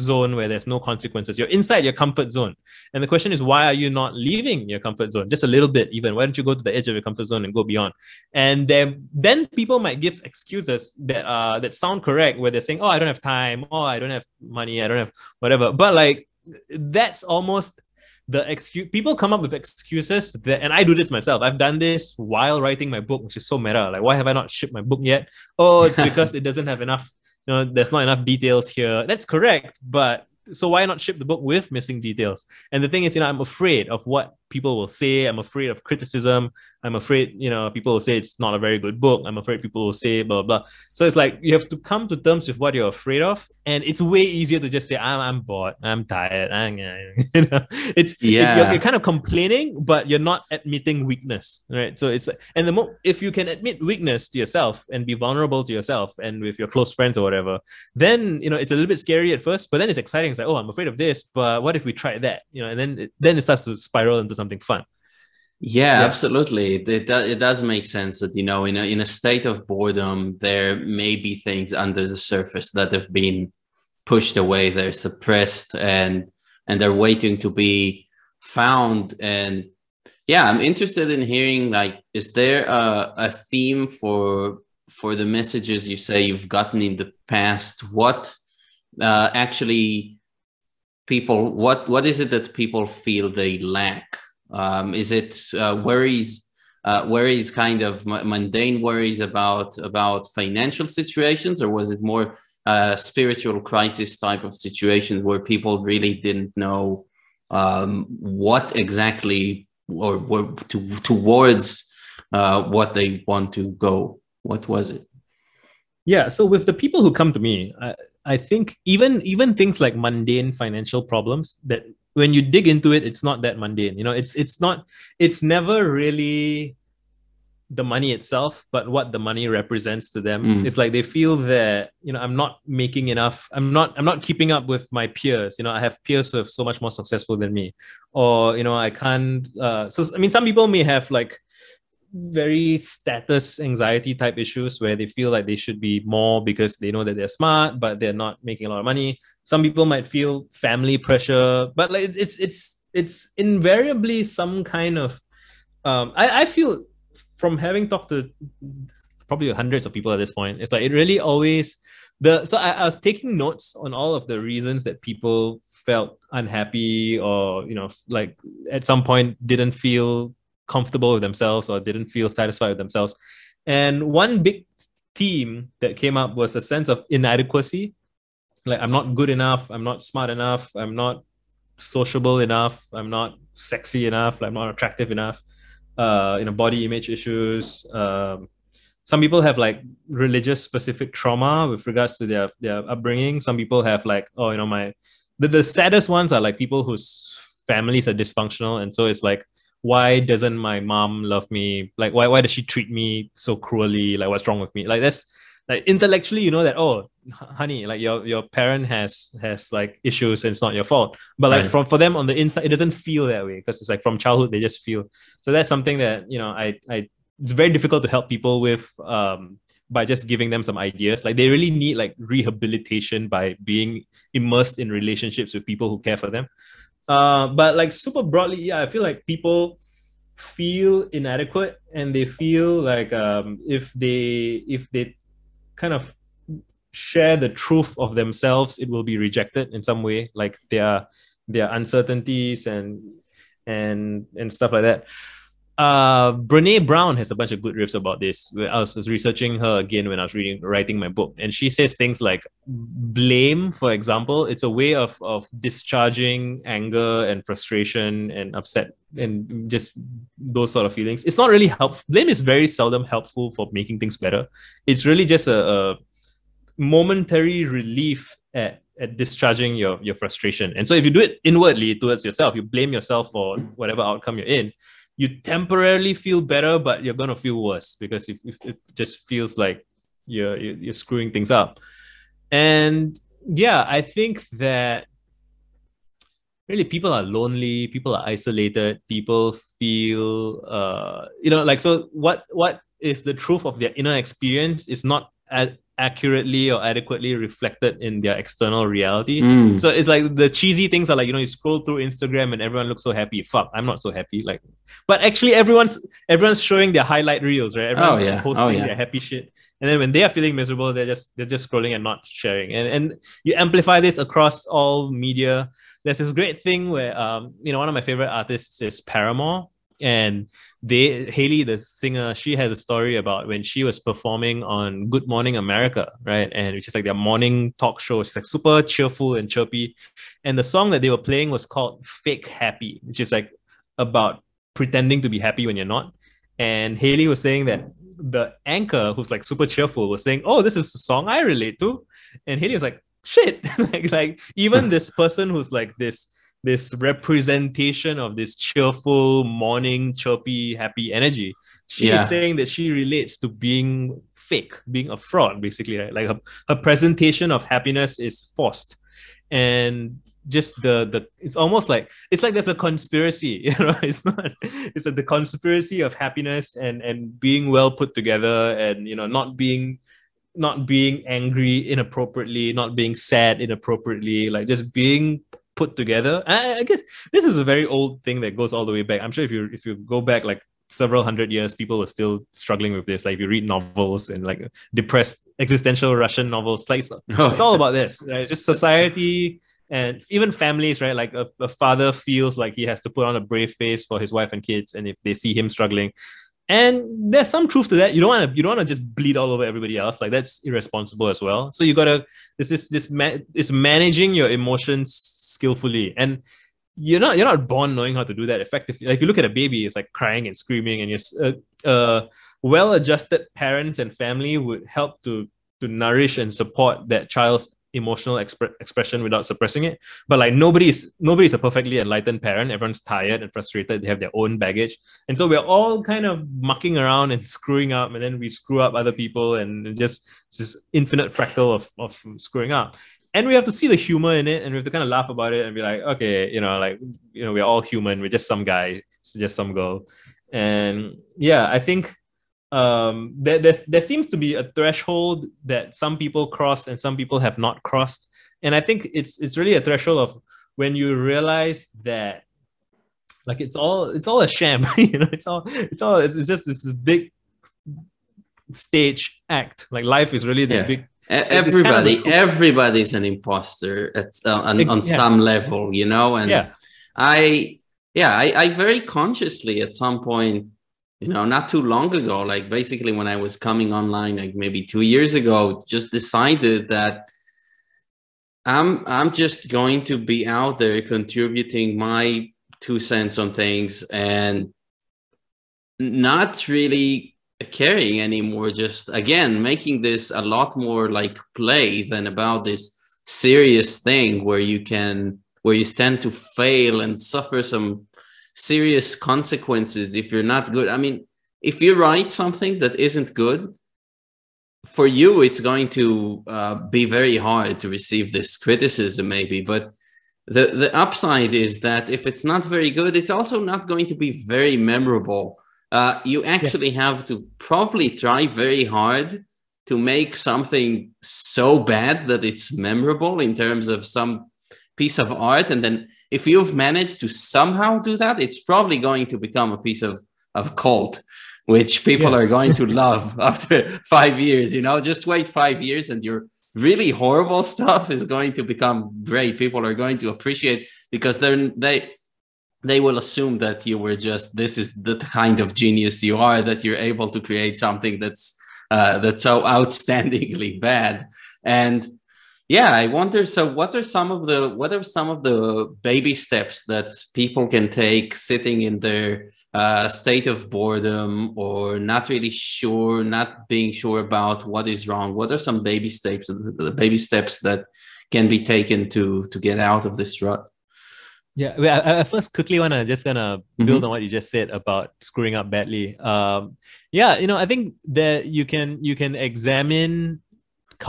zone where there's no consequences. You're inside your comfort zone. And the question is, why are you not leaving your comfort zone? Just a little bit, even. Why don't you go to the edge of your comfort zone and go beyond? And then, then people might give excuses that uh that sound correct, where they're saying, Oh, I don't have time, oh, I don't have money, I don't have whatever. But like that's almost the excuse people come up with excuses that and I do this myself. I've done this while writing my book, which is so meta. Like, why have I not shipped my book yet? Oh, it's (laughs) because it doesn't have enough you know, there's not enough details here. That's correct, but so why not ship the book with missing details? And the thing is, you know, I'm afraid of what people will say. I'm afraid of criticism. I'm afraid, you know, people will say it's not a very good book. I'm afraid people will say blah, blah, blah. So it's like you have to come to terms with what you're afraid of. And it's way easier to just say, I'm, I'm bored. I'm tired. I'm, (laughs) you know, it's, yeah. It's, you're, you're, kind of complaining, but you're not admitting weakness, right? So it's, and the more, if you can admit weakness to yourself and be vulnerable to yourself and with your close friends or whatever, then, you know, it's a little bit scary at first, but then it's exciting. It's like, oh, I'm afraid of this, but what if we try that? You know, and then, then it starts to spiral into something fun. Yeah, yeah, absolutely. It, it, it does make sense that, you know, in a, in a state of boredom, there may be things under the surface that have been pushed away. They're suppressed and, and they're waiting to be found. And yeah, I'm interested in hearing, like, is there a, a theme for, for the messages you say you've gotten in the past? What uh, actually people, what, what is it that people feel they lack? Um, is it uh, worries, uh, worries, kind of mundane worries about about financial situations, or was it more uh, spiritual crisis type of situations where people really didn't know um, what exactly or were to, towards uh, what they want to go? What was it? Yeah, so with the people who come to me, I, I think even even things like mundane financial problems that when you dig into it, it's not that mundane. You know, it's it's not it's never really the money itself, but what the money represents to them. Mm. It's like they feel that, you know, I'm not making enough. I'm not, I'm not keeping up with my peers. You know, I have peers who are so much more successful than me. Or, you know, I can't uh so I mean some people may have like very status anxiety type issues where they feel like they should be more because they know that they're smart, but they're not making a lot of money some people might feel family pressure but like it's it's it's, it's invariably some kind of um I, I feel from having talked to probably hundreds of people at this point it's like it really always the so I, I was taking notes on all of the reasons that people felt unhappy or you know like at some point didn't feel comfortable with themselves or didn't feel satisfied with themselves. And one big theme that came up was a sense of inadequacy like i'm not good enough i'm not smart enough i'm not sociable enough i'm not sexy enough i'm not attractive enough uh you know body image issues um some people have like religious specific trauma with regards to their their upbringing. Some people have like oh you know my the, the saddest ones are like people whose families are dysfunctional. And so it's like why doesn't my mom love me? Like why, why does she treat me so cruelly? Like what's wrong with me? Like that's like intellectually you know that oh honey like your your parent has has like issues and it's not your fault. But like right. from for them on the inside it doesn't feel that way because it's like from childhood they just feel. So that's something that you know i i it's very difficult to help people with um by just giving them some ideas. Like they really need like rehabilitation by being immersed in relationships with people who care for them. Uh but like super broadly yeah i feel like people feel inadequate and they feel like um if they if they kind of share the truth of themselves, it will be rejected in some way, like their their uncertainties and and and stuff like that. Uh, Brene Brown has a bunch of good riffs about this. I was researching her again when I was reading writing my book, and she says things like blame, for example, it's a way of of discharging anger and frustration and upset and just those sort of feelings. It's not really helpful. Blame is very seldom helpful for making things better. It's really just a, a momentary relief at, at discharging your, your frustration. And so if you do it inwardly towards yourself, you blame yourself for whatever outcome you're in, you temporarily feel better, but you're gonna feel worse because if, if it just feels like you're you're screwing things up. And yeah, I think that really people are lonely, people are isolated, people feel uh you know like so what what is the truth of their inner experience is not as accurately or adequately reflected in their external reality. Mm. So it's like the cheesy things are like, you know, you scroll through Instagram and everyone looks so happy. Fuck, I'm not so happy. Like, but actually everyone's everyone's showing their highlight reels, right? Everyone's Oh, yeah. posting Oh, yeah. their happy shit. And then when they are feeling miserable, they're just they're just scrolling and not sharing. And and you amplify this across all media. There's this great thing where um, you know, one of my favorite artists is Paramore. And they Hayley, the singer, she has a story about when she was performing on Good Morning America, right? And which is like their morning talk show. She's like super cheerful and chirpy. And the song that they were playing was called Fake Happy, which is like about pretending to be happy when you're not. And Hayley was saying that the anchor, who's like super cheerful, was saying, Oh, this is a song I relate to. And Hayley was like, shit. (laughs) like, like even (laughs) this person who's like this this representation of this cheerful morning chirpy happy energy. She Yeah. is saying that she relates to being fake being a fraud basically right? Like her, her presentation of happiness is forced. And just the the it's almost like it's like there's a conspiracy (laughs) you know? It's not it's like the conspiracy of happiness and and being well put together and you know not being not being angry inappropriately not being sad inappropriately like just being put together. I, I guess this is a very old thing that goes all the way back. I'm sure if you if you go back like several hundred years people were still struggling with this. Like if you read novels and like depressed existential russian novels like it's oh, all about this right? just society and even families right? Like a, a father feels like he has to put on a brave face for his wife and kids and if they see him struggling and there's some truth to that. You don't want to you don't want to just bleed all over everybody else. Like that's irresponsible as well. So you gotta this is this ma- is managing your emotions skillfully. And you're not you're not born knowing how to do that effectively. Like if you look at a baby it's like crying and screaming and yes uh, uh well-adjusted parents and family would help to to nourish and support that child's emotional expre- expression without suppressing it. But like nobody's nobody's a perfectly enlightened parent. Everyone's tired and frustrated. They have their own baggage. And so we're all kind of mucking around and screwing up. And then we screw up other people and just this infinite fractal of, of screwing up. And we have to see the humor in it and we have to kind of laugh about it and be like okay you know like you know we're all human. We're just some guy. Just some girl. And yeah i think um there, there seems to be a threshold that some people cross and some people have not crossed. And i think it's it's really a threshold of when you realize that like it's all it's all a sham (laughs) you know it's all it's all it's, it's just this big stage act. Like life is really this Yeah. big. E- It's kind of everybody everybody's an imposter at uh, on, on yeah. some level you know? And yeah. I yeah I, I very consciously at some point you know not too long ago like basically when i was coming online like maybe two years ago just decided that i'm i'm just going to be out there contributing my two cents on things and not really caring anymore just again making this a lot more like play than about this serious thing where you can where you stand to fail and suffer some serious consequences if you're not good. I mean if you write something that isn't good for you it's going to uh, be very hard to receive this criticism maybe but the the upside is that if it's not very good it's also not going to be very memorable. Uh, you actually have to probably try very hard to make something so bad that it's memorable in terms of some piece of art. And then if you've managed to somehow do that it's probably going to become a piece of of cult which people Yeah. are going to (laughs) love (laughs) after five years you know? Just wait five years and your really horrible stuff is going to become great. People are going to appreciate because they're they they will assume that you were just this is the kind of genius you are that you're able to create something that's uh, that's so outstandingly bad. And yeah i wonder so what are some of the what are some of the baby steps that people can take sitting in their uh, state of boredom or not really sure not being sure about what is wrong? What are some baby steps the baby steps that can be taken to to get out of this rut? Yeah, well, I, I first quickly want to just gonna build on what you just said about screwing up badly. Um, yeah, you know, I think that you can you can examine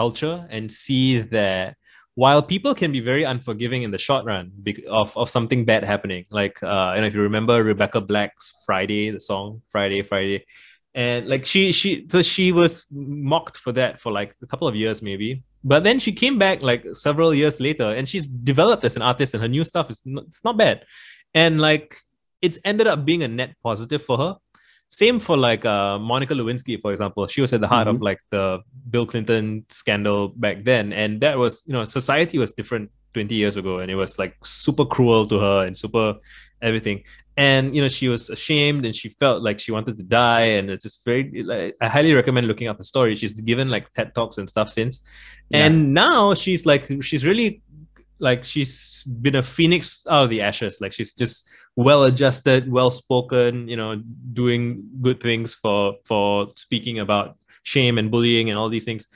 culture and see that while people can be very unforgiving in the short run of, of something bad happening, like uh, you know, if you remember Rebecca Black's Friday, the song Friday, Friday, and like she she so she was mocked for that for like a couple of years maybe but then she came back like several years later and she's developed as an artist and her new stuff is not, it's not bad. And like it's ended up being a net positive for her same for like uh, Monica Lewinsky, for example. She was at the heart mm-hmm. of like the Bill Clinton scandal back then. And that was, you know, society was different 20 years ago and it was like super cruel to her and super everything and you know she was ashamed and she felt like she wanted to die and it's just very like, i highly recommend looking up her story she's given like ted talks and stuff since yeah. and now she's like she's really like she's been a phoenix out of the ashes like she's just well adjusted well spoken you know doing good things for for speaking about shame and bullying and all these things.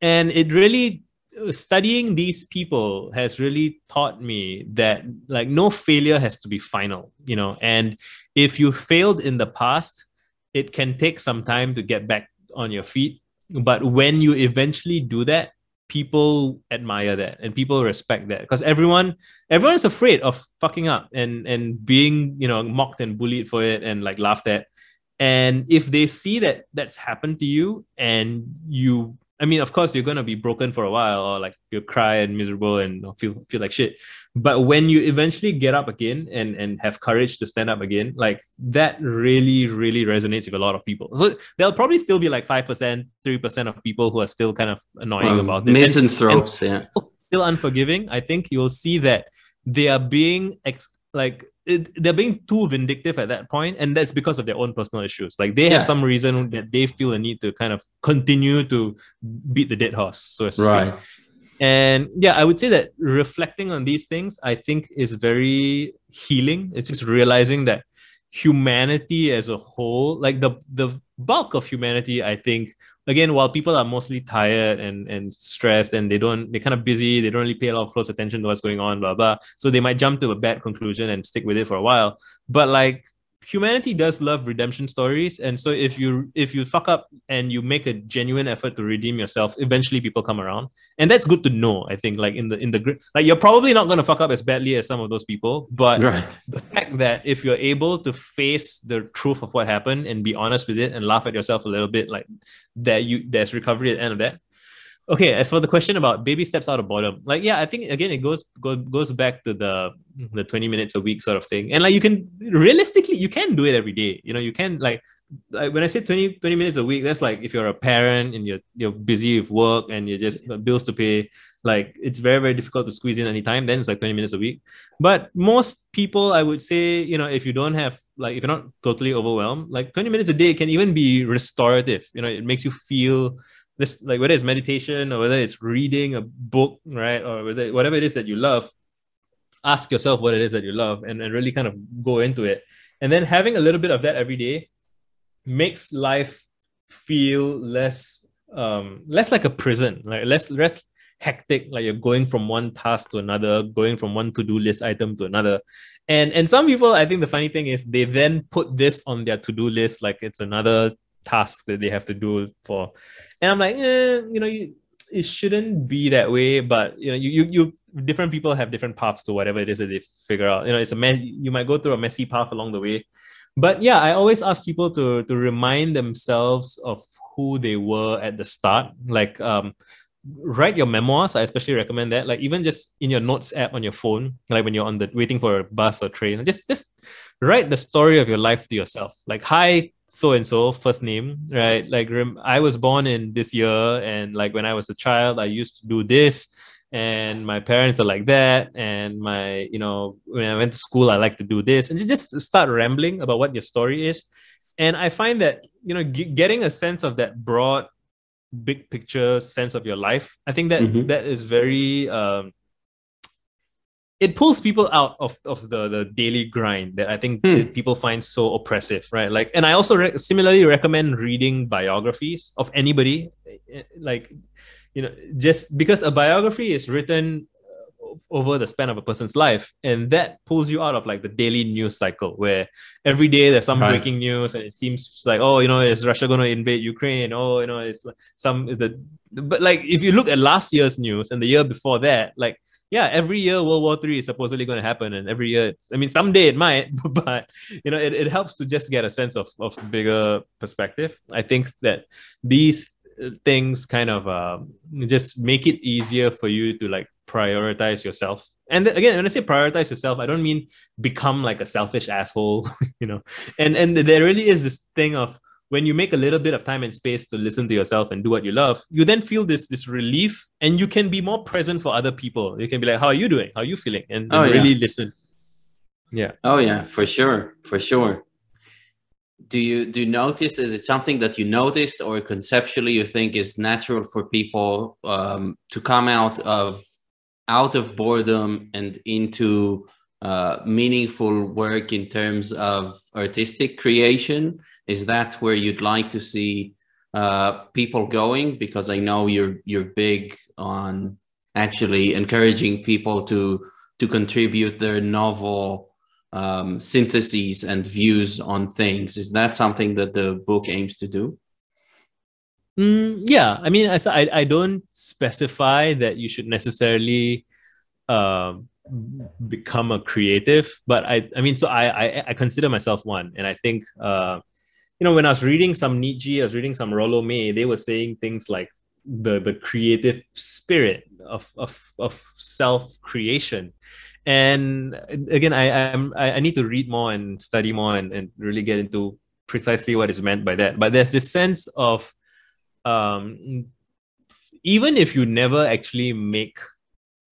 And it really studying these people has really taught me that like no failure has to be final you know. And if you failed in the past it can take some time to get back on your feet. But when you eventually do that people admire that and people respect that because everyone everyone's afraid of fucking up and and being you know mocked and bullied for it and like laughed at and if they see that that's happened to you and you I mean, of course, you're gonna be broken for a while, or like you cry and miserable and feel feel like shit. But when you eventually get up again and and have courage to stand up again, like that really really resonates with a lot of people. So there'll probably still be like five percent, three percent of people who are still kind of annoying um, about it, misanthropes, and, and yeah, still unforgiving. I think you'll see that they are being ex- like it, they're being too vindictive at that point and that's because of their own personal issues. Like they have some reason that they feel a need to kind of continue to beat the dead horse so right and yeah i would say that reflecting on these things i think is very healing it's just realizing that humanity as a whole like the the bulk of humanity i think again, while people are mostly tired and, and stressed and they don't, they're kind of busy, they don't really pay a lot of close attention to what's going on, blah, blah. So they might jump to a bad conclusion and stick with it for a while. But like humanity does love redemption stories and so if you if you fuck up and you make a genuine effort to redeem yourself eventually people come around and that's good to know i think like in the in the like you're probably not going to fuck up as badly as some of those people but right. the fact that if you're able to face the truth of what happened and be honest with it and laugh at yourself a little bit like that you there's recovery at the end of that okay as for the question about baby steps out of boredom like yeah i think again it goes go, goes back to the the 20 minutes a week sort of thing. And like you can realistically you can do it every day. You know you can like like when i say 20 20 minutes a week that's like if you're a parent and you're you're busy with work and you're just uh, bills to pay like it's very very difficult to squeeze in any time then it's like 20 minutes a week. But most people i would say you know if you don't have like if you're not totally overwhelmed like 20 minutes a day can even be restorative. You know it makes you feel this like whether it's meditation or whether it's reading a book, right? Or whether whatever it is that you love, ask yourself what it is that you love and, and really kind of go into it. And then having a little bit of that every day makes life feel less um less like a prison, like less less hectic, like you're going from one task to another, going from one to-do list item to another. And and some people, I think the funny thing is they then put this on their to-do list like it's another task that they have to do for and i'm like eh, you know you, it shouldn't be that way but you know you, you you different people have different paths to whatever it is that they figure out. You know it's a mess you might go through a messy path along the way. But yeah i always ask people to to remind themselves of who they were at the start. Like um write your memoirs. I especially recommend that. Like even just in your notes app on your phone like when you're on the waiting for a bus or train just just write the story of your life to yourself. Like hi so and so first name right? Like rem- i was born in this year and like when i was a child i used to do this and my parents are like that and my you know when i went to school i like to do this. And just start rambling about what your story is. And i find that you know g- getting a sense of that broad big picture sense of your life i think that mm-hmm. that is very um it pulls people out of, of the, the daily grind that I think hmm. people find so oppressive, right? Like, and I also re- similarly recommend reading biographies of anybody, eh, like, you know, just because a biography is written uh, over the span of a person's life, and that pulls you out of like the daily news cycle where every day there's some right. breaking news, and it seems like, oh, you know, is Russia going to invade Ukraine? Oh, you know, it's some the, but like if you look at last year's news and the year before that, like yeah, every year World War Three is supposedly going to happen, and every year, I mean, someday it might, (laughs) but you know, it, it helps to just get a sense of of bigger perspective. I think that these things kind of uh, just make it easier for you to like prioritize yourself. And th- again, when I say prioritize yourself, I don't mean become like a selfish asshole, (laughs) you know. And and there really is this thing of when you make a little bit of time and space to listen to yourself and do what you love, you then feel this this relief, and you can be more present for other people. You can be like, "How are you doing? How are you feeling?" and, and oh, yeah. really listen. Yeah. Oh yeah, for sure, for sure do you do you notice is it something that you noticed or conceptually you think is natural for people um, to come out of out of boredom and into uh, meaningful work in terms of artistic creation is that where you'd like to see uh, people going because i know you're you're big on actually encouraging people to to contribute their novel um, syntheses and views on things. Is that something that the book aims to do? Mm, yeah, I mean, I, I don't specify that you should necessarily uh, become a creative, but I, I mean, so I, I, I consider myself one, and I think, uh, you know, when I was reading some Nietzsche, I was reading some Rollo May, they were saying things like the the creative spirit of of of self creation, and again i i'm I, I need to read more and study more and, and really get into precisely what is meant by that. But there's this sense of um even if you never actually make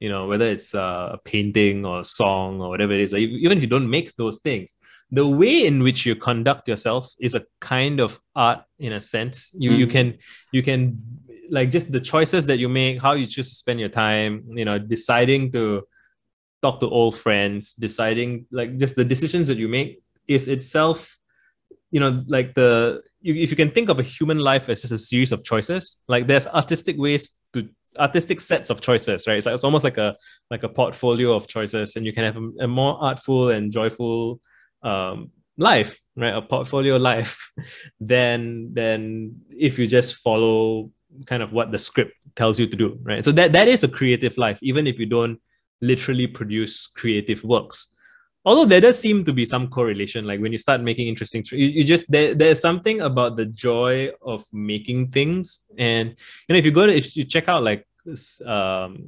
you know whether it's a painting or a song or whatever it is even if you don't make those things the way in which you conduct yourself is a kind of art in a sense you mm-hmm. you can you can like just the choices that you make how you choose to spend your time you know deciding to talk to old friends, deciding like just the decisions that you make is itself, you know, like the if you can think of a human life as just a series of choices, like there's artistic ways to artistic sets of choices, right? So it's almost like a like a portfolio of choices, and you can have a, a more artful and joyful um, life, right? A portfolio life, (laughs) than than if you just follow kind of what the script tells you to do, right? So that that is a creative life, even if you don't literally produce creative works although there does seem to be some correlation like when you start making interesting you, you just there, there's something about the joy of making things and you know if you go to if you check out like um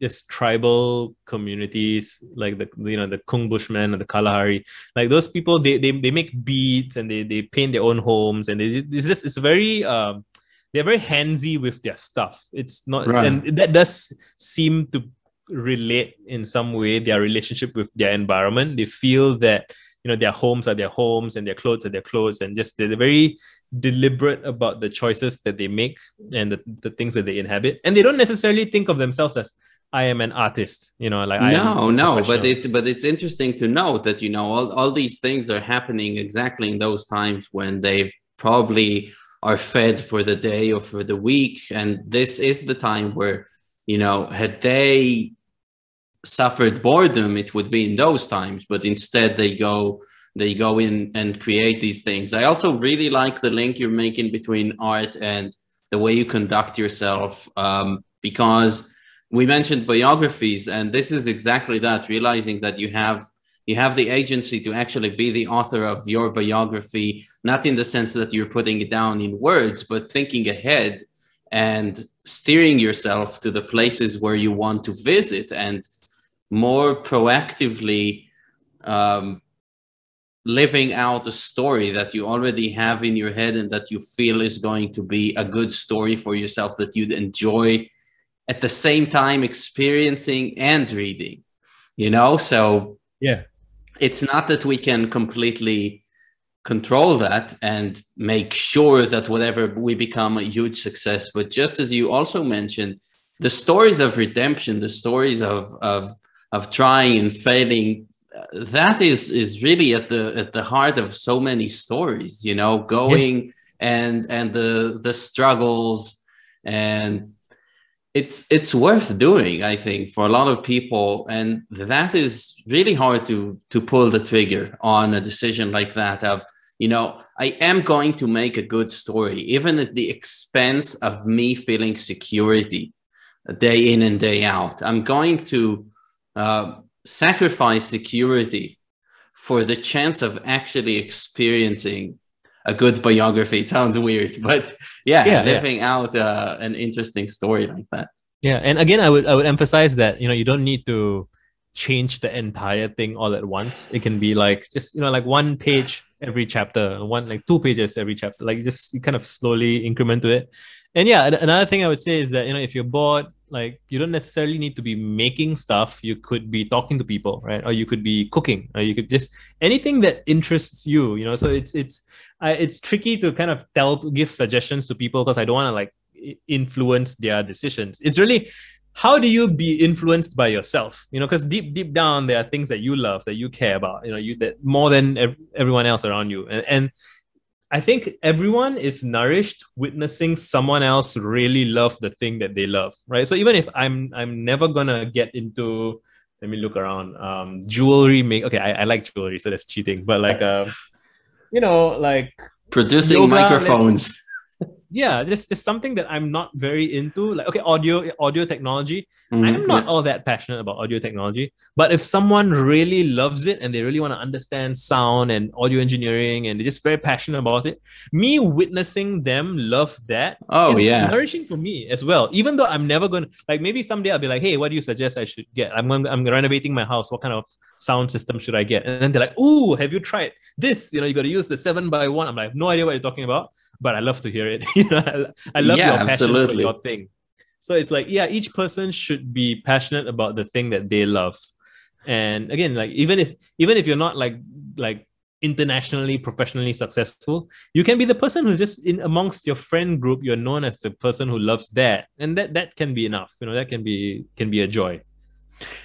just tribal communities like the you know the Kung Bushmen and the Kalahari, like those people they they, they make beads and they, they paint their own homes and they it's just it's very um they're very handsy with their stuff. It's not right. and that does seem to relate in some way their relationship with their environment. They feel that you know their homes are their homes and their clothes are their clothes, and just they're very deliberate about the choices that they make and the, the things that they inhabit. And they don't necessarily think of themselves as I am an artist, you know, like no, no, but it's but it's interesting to note that you know all, all these things are happening exactly in those times when they probably are fed for the day or for the week, and this is the time where you know had they suffered boredom, it would be in those times. But instead, they go they go in and create these things. I also really like the link you're making between art and the way you conduct yourself, um, because we mentioned biographies, and this is exactly that. Realizing that you have you have the agency to actually be the author of your biography, not in the sense that you're putting it down in words, but thinking ahead and steering yourself to the places where you want to visit and more proactively um, living out a story that you already have in your head and that you feel is going to be a good story for yourself that you'd enjoy at the same time experiencing and reading you know? So yeah. it's not that we can completely control that and make sure that whatever we become a huge success but just as you also mentioned the stories of redemption the stories of of of trying and failing that is is really at the at the heart of so many stories you know going yeah. and and the the struggles and it's it's worth doing i think for a lot of people and that is really hard to to pull the trigger on a decision like that of you know i am going to make a good story even at the expense of me feeling security uh, day in and day out. I'm going to uh, sacrifice security for the chance of actually experiencing a good biography. It sounds weird, (laughs) but yeah, yeah living yeah. out uh, an interesting story like that. Yeah, and again, I would I would emphasize that you know you don't need to change the entire thing all at once. It can be like just you know like one page every chapter, one like two pages every chapter. Like just you kind of slowly increment to it. And yeah, another thing I would say is that you know if you're bored, like you don't necessarily need to be making stuff. You could be talking to people, right? Or you could be cooking, or you could just anything that interests you. You know, so it's it's uh, it's tricky to kind of tell give suggestions to people because I don't want to like influence their decisions it's really how do you be influenced by yourself you know because deep deep down there are things that you love that you care about you know you that more than ev- everyone else around you and, and i think everyone is nourished witnessing someone else really love the thing that they love right? So even if i'm i'm never gonna get into let me look around um jewelry make okay I, I like jewelry so that's cheating but like uh you know like producing yoga, microphones yeah, just just something that I'm not very into. Like okay, audio audio technology. Mm-hmm. I'm not all that passionate about audio technology. But if someone really loves it and they really want to understand sound and audio engineering and they're just very passionate about it, me witnessing them love that oh yeah nourishing for me as well. Even though I'm never gonna like maybe someday I'll be like, hey, what do you suggest I should get? I'm I'm renovating my house. What kind of sound system should I get? And then they're like, oh, have you tried this? You know, you got to use the seven by one. I'm like, no idea what you're talking about but I love to hear it. (laughs) you know, I, love yeah, your passion absolutely. for your thing. So it's like, yeah, each person should be passionate about the thing that they love. And again, like even if even if you're not like like internationally professionally successful you can be the person who's just in amongst your friend group you're known as the person who loves that and that that can be enough you know that can be can be a joy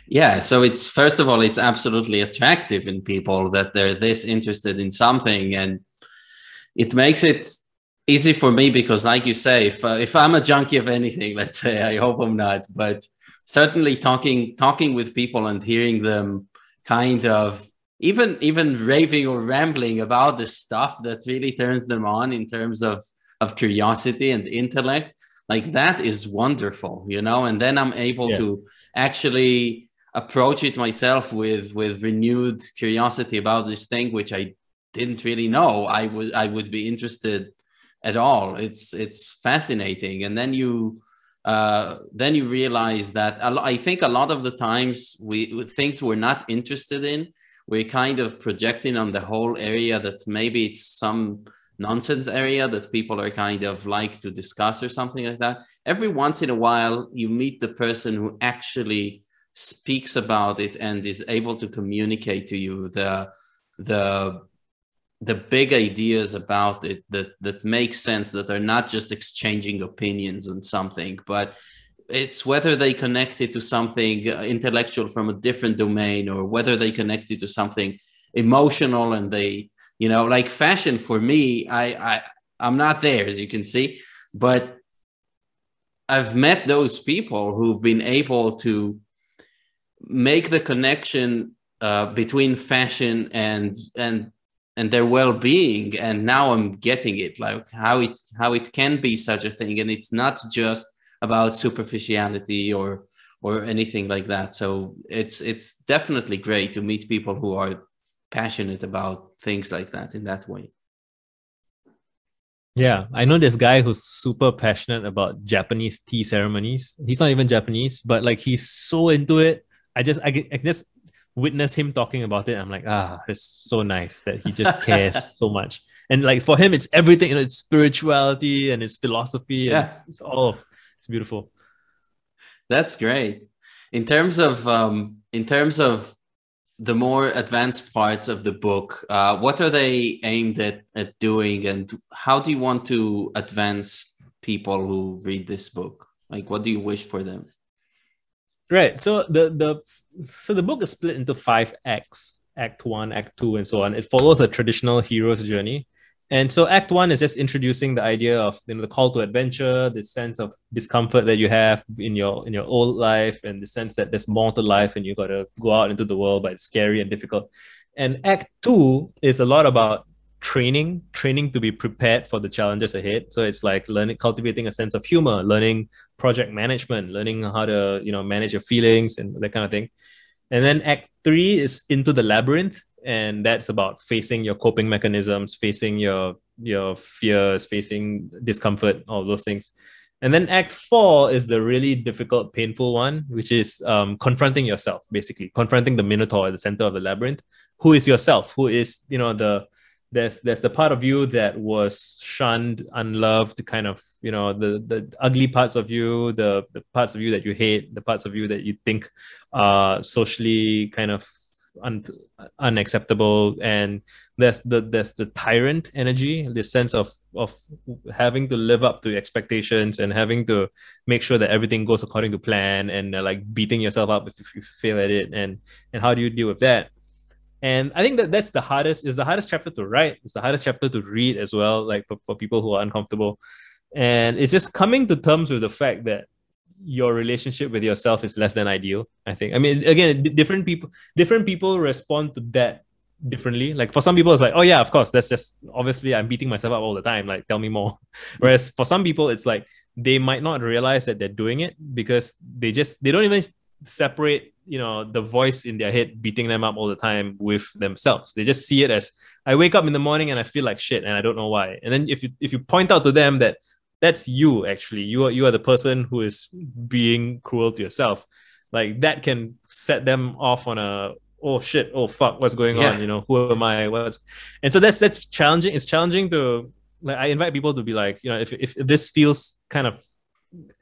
yeah so it's first of all it's absolutely attractive in people that they're this interested in something and it makes it easy for me because like you say if, uh, if i'm a junkie of anything (laughs) let's say i hope i'm not but certainly talking talking with people and hearing them kind of even even raving or rambling about the stuff that really turns them on in terms of of curiosity and intellect like that is wonderful you know and then i'm able yeah. to actually approach it myself with with renewed curiosity about this thing which i didn't really know i would i would be interested at all. It's it's fascinating, and then you uh, then you realize that I think a lot of the times we things we're not interested in, we're kind of projecting on the whole area that maybe it's some nonsense area that people are kind of like to discuss or something like that. Every once in a while, you meet the person who actually speaks about it and is able to communicate to you the the the big ideas about it that that make sense that are not just exchanging opinions on something but it's whether they connect it to something uh, intellectual from a different domain or whether they connect it to something emotional and they you know like fashion for me i i i'm not there as you can see but i've met those people who've been able to make the connection uh, between fashion and and and their well-being and now i'm getting it like how it how it can be such a thing and it's not just about superficiality or or anything like that. So it's it's definitely great to meet people who are passionate about things like that in that way. Yeah i know this guy who's super passionate about japanese tea ceremonies. He's not even japanese but like he's so into it. I just i, I just witness him talking about it, I'm like, ah, it's so nice that he just cares (laughs) so much. And like for him, it's everything, you know, it's spirituality and it's philosophy. Yeah. It's, it's, all, it's beautiful. That's great. In terms of, um, in terms of the more advanced parts of the book, uh, what are they aimed at, at doing and how do you want to advance people who read this book? Like, what do you wish for them? Right. So the the so the book is split into five acts act one act two and so on. It follows a traditional hero's journey. And so act one is just introducing the idea of you know the call to adventure the sense of discomfort that you have in your in your old life and the sense that there's more to life and you got to go out into the world but it's scary and difficult. And act two is a lot about training, training to be prepared for the challenges ahead. So it's like learning, cultivating a sense of humor, learning project management, learning how to, you know, manage your feelings and that kind of thing. And then act three is into the labyrinth. And that's about facing your coping mechanisms, facing your your fears, facing discomfort, all those things. And then act four is the really difficult, painful one, which is um, confronting yourself, basically confronting the minotaur at the center of the labyrinth. Who is yourself? Who is, you know, the there's there's the part of you that was shunned, unloved, kind of, you know, the the ugly parts of you, the the parts of you that you hate, the parts of you that you think are socially kind of un, unacceptable. And there's the there's the tyrant energy the sense of of having to live up to expectations and having to make sure that everything goes according to plan and uh, like beating yourself up if, if you fail at it. And and how do you deal with that and i think that that's the hardest is the hardest chapter to write. It's the hardest chapter to read as well like for, for people who are uncomfortable. And it's just coming to terms with the fact that your relationship with yourself is less than ideal i think. I mean again different people different people respond to that differently. Like for some people it's like oh yeah of course that's just obviously i'm beating myself up all the time like tell me more. (laughs) Whereas for some people it's like they might not realize that they're doing it because they just they don't even separate you know the voice in their head beating them up all the time with themselves. They just see it as i wake up in the morning and i feel like shit and i don't know why. And then if you if you point out to them that that's you actually you are you are the person who is being cruel to yourself like that can set them off on a oh shit oh fuck what's going yeah. on? You know who am i? What's and so that's that's challenging it's challenging to like i invite people to be like you know if, if, if this feels kind of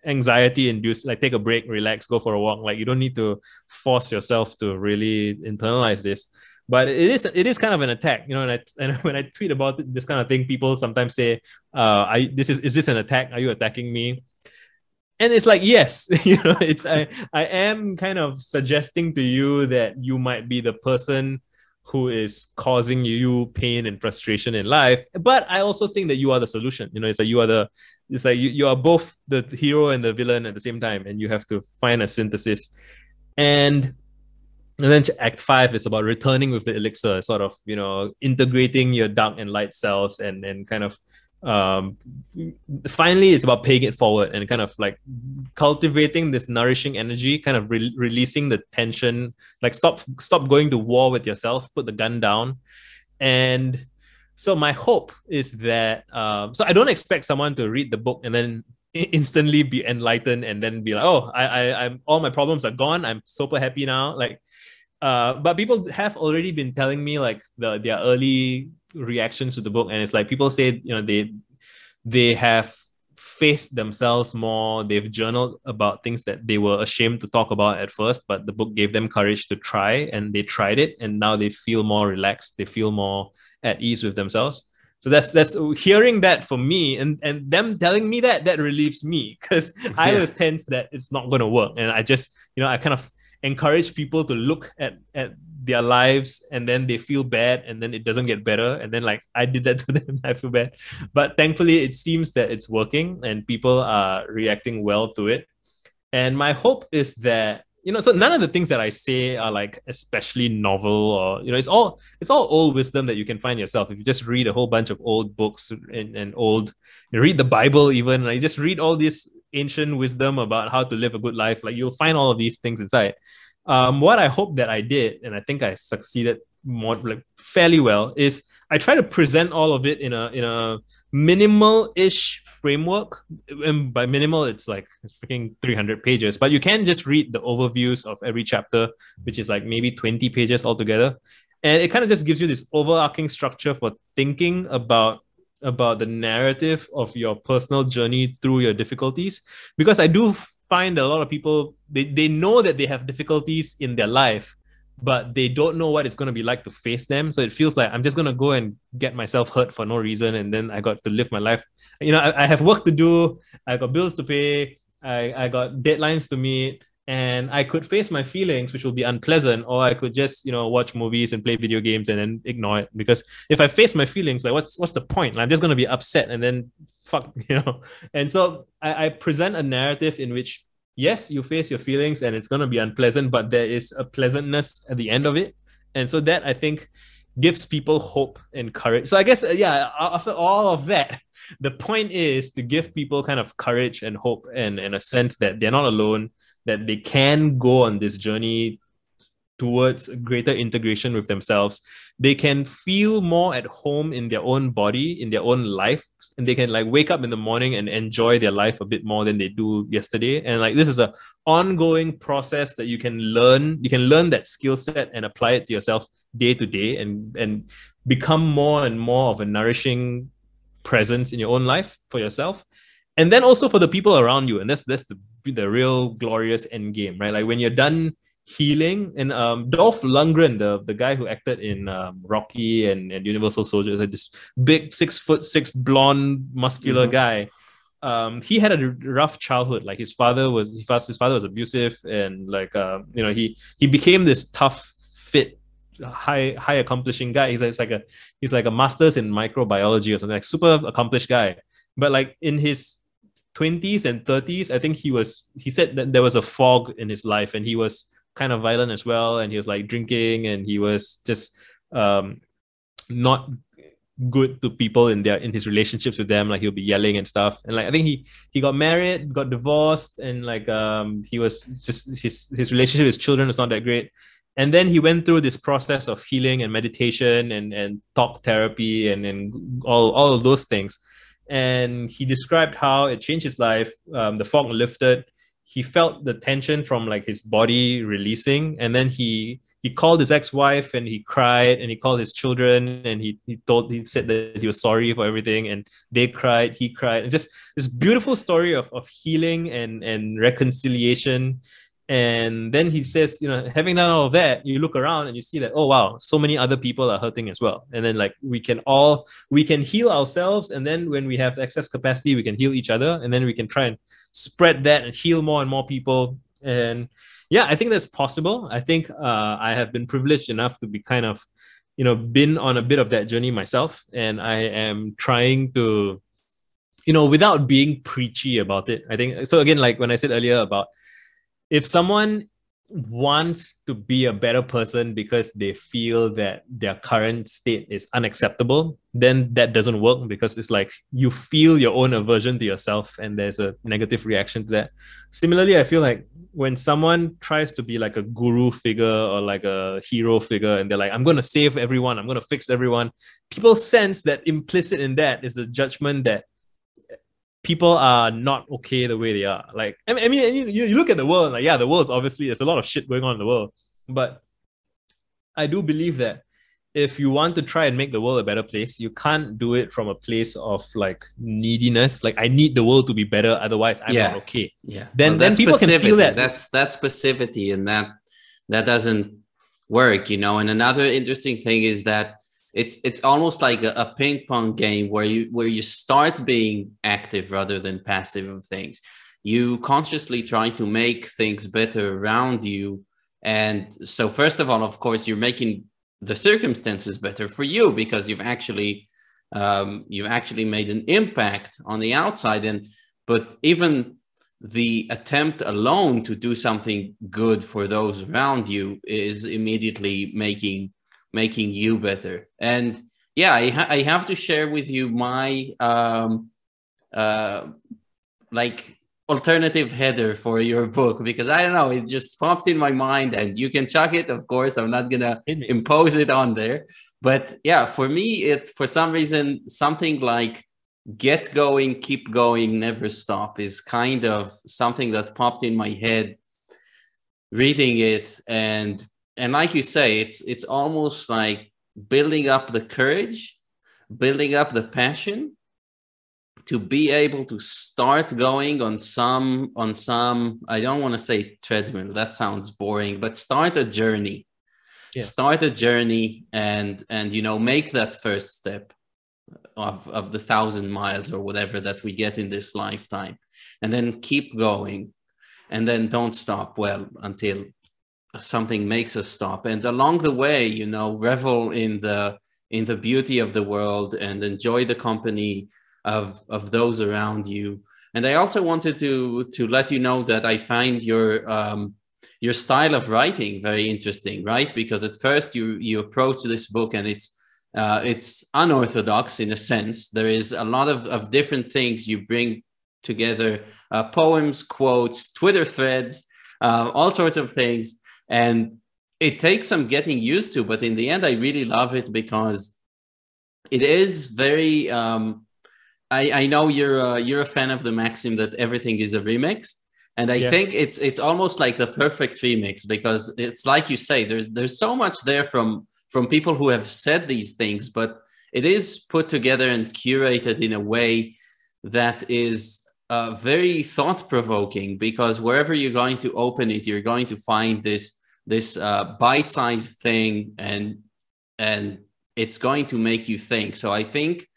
anxiety induced like take a break relax go for a walk like you don't need to force yourself to really internalize this. But it is it is kind of an attack you know and, I, and (laughs) when i tweet about this kind of thing people sometimes say uh i this is is this an attack? Are you attacking me? And it's like yes (laughs) you know it's i i am kind of suggesting to you that you might be the person who is causing you pain and frustration in life but i also think that you are the solution. You know it's like you are the it's like you, you are both the hero and the villain at the same time and you have to find a synthesis. And and then act five is about returning with the elixir sort of you know integrating your dark and light cells and and kind of um finally it's about paying it forward and kind of like cultivating this nourishing energy kind of re- releasing the tension like stop stop going to war with yourself put the gun down. And so my hope is that um so i don't expect someone to read the book and then instantly be enlightened and then be like oh i i i'm all my problems are gone i'm super happy now like uh, but people have already been telling me like the their early reactions to the book, and it's like people say you know they they have faced themselves more. They've journaled about things that they were ashamed to talk about at first, but the book gave them courage to try, and they tried it, and now they feel more relaxed. They feel more at ease with themselves. So that's that's hearing that for me and and them telling me that that relieves me because (laughs) I was tense that it's not going to work. And I just you know I kind of encourage people to look at at their lives and then they feel bad and then it doesn't get better. And then like i did that to (laughs) them i feel bad. But thankfully it seems that it's working and people are reacting well to it. And my hope is that you know so none of the things that i say are like especially novel or you know it's all it's all old wisdom that you can find yourself. If you just read a whole bunch of old books and, and old you read the bible even like just read all this ancient wisdom about how to live a good life like you'll find all of these things inside. Um, what i hope that i did and i think i succeeded more like fairly well is i try to present all of it in a in a minimal-ish framework. And by minimal it's like it's freaking 300 pages. But you can just read the overviews of every chapter which is like maybe 20 pages altogether. And it kind of just gives you this overarching structure for thinking about about the narrative of your personal journey through your difficulties. Because i do find a lot of people they, they know that they have difficulties in their life but they don't know what it's going to be like to face them so it feels like i'm just going to go and get myself hurt for no reason and then i got to live my life you know i, I have work to do i got bills to pay I, I got deadlines to meet and I could face my feelings, which will be unpleasant, or I could just, you know, watch movies and play video games and then ignore it. Because if I face my feelings, like what's what's the point? I'm just gonna be upset and then fuck, (laughs) you know. And so I, I present a narrative in which yes, you face your feelings and it's gonna be unpleasant, but there is a pleasantness at the end of it. And so that I think gives people hope and courage. So I guess uh, yeah, after all of that, (laughs) the point is to give people kind of courage and hope and, and a sense that they're not alone, that they can go on this journey towards greater integration with themselves. They can feel more at home in their own body in their own life and they can like wake up in the morning and enjoy their life a bit more than they do yesterday. And like this is a ongoing process that you can learn you can learn that skill set and apply it to yourself day to day and and become more and more of a nourishing presence in your own life for yourself. And then also for the people around you. And that's that's the, the real glorious end game right? Like when you're done healing. And um, Dolph Lundgren, the, the guy who acted in um, Rocky and, and Universal Soldier, like this big six foot six blonde muscular mm-hmm. guy. Um, he had a rough childhood. Like his father was his father was abusive, and like uh, you know he he became this tough, fit, high high accomplishing guy. He's like, like a he's like a master's in microbiology or something like super accomplished guy. But like in his 20s and 30s, I think he was he said that there was a fog in his life, and he was kind of violent as well, and he was like drinking, and he was just um, not good to people in their in his relationships with them. Like he'll be yelling and stuff, and like I think he he got married, got divorced, and like um he was just his his relationship with children was not that great. And then he went through this process of healing and meditation and and talk therapy and and all all of those things. And he described how it changed his life. Um, the fog lifted he felt the tension from like his body releasing and then he he called his ex-wife and he cried and he called his children and he, he told he said that he was sorry for everything and they cried he cried. And just this beautiful story of, of healing and and reconciliation and then he says you know having done all of that you look around and you see that oh wow so many other people are hurting as well and then like we can all we can heal ourselves and then when we have excess capacity we can heal each other and then we can try and spread that and heal more and more people. And yeah, I think that's possible. I think uh, I have been privileged enough to be kind of, you know, been on a bit of that journey myself, and I am trying to, you know, without being preachy about it. I think so. Again, like when I said earlier about if someone wants to be a better person because they feel that their current state is unacceptable, then that doesn't work because it's like you feel your own aversion to yourself and there's a negative reaction to that. Similarly, I feel like when someone tries to be like a guru figure or like a hero figure and they're like, I'm going to save everyone, I'm going to fix everyone, people sense that implicit in that is the judgment that people are not okay the way they are. Like, I mean, I mean you, you look at the world, like, yeah, the world's obviously, there's a lot of shit going on in the world. But I do believe that if you want to try and make the world a better place, you can't do it from a place of like neediness. Like, I need the world to be better, otherwise I'm yeah. not okay. Yeah. Then, well, then people can feel that. That's that's passivity, and that that doesn't work, you know. And another interesting thing is that it's it's almost like a, a, ping pong game where you where you start being active rather than passive of things. You consciously try to make things better around you. And so first of all of course you're making the circumstances better for you because you've actually um, you've actually made an impact on the outside. And but even the attempt alone to do something good for those around you is immediately making making you better. And yeah, I, ha- I have to share with you my um, uh, like alternative header for your book because I don't know, it just popped in my mind and you can chuck it. Of course, I'm not gonna impose it on there. But yeah, for me, it's for some reason something like get going, keep going, never stop is kind of something that popped in my head reading it and and like you say, it's it's almost like building up the courage, building up the passion to be able to start going on some on some I don't want to say treadmill that sounds boring but start a journey yeah. start a journey and and you know make that first step of of the thousand miles or whatever that we get in this lifetime and then keep going and then don't stop well until something makes us stop and along the way you know revel in the in the beauty of the world and enjoy the company of of those around you and i also wanted to to let you know that i find your um your style of writing very interesting, right? Because at first you you approach this book and it's uh, it's unorthodox in a sense. There is a lot of, of different things you bring together uh, poems, quotes, Twitter threads, uh, all sorts of things. And it takes some getting used to, but in the end, I really love it because it is very. Um, I, I know you're a, you're a fan of the maxim that everything is a remix, and I yeah. think it's it's almost like the perfect remix because it's like you say, there's there's so much there from from people who have said these things, but it is put together and curated in a way that is uh, very thought provoking because wherever you're going to open it, you're going to find this this uh, bite sized thing, and and it's going to make you think. So I think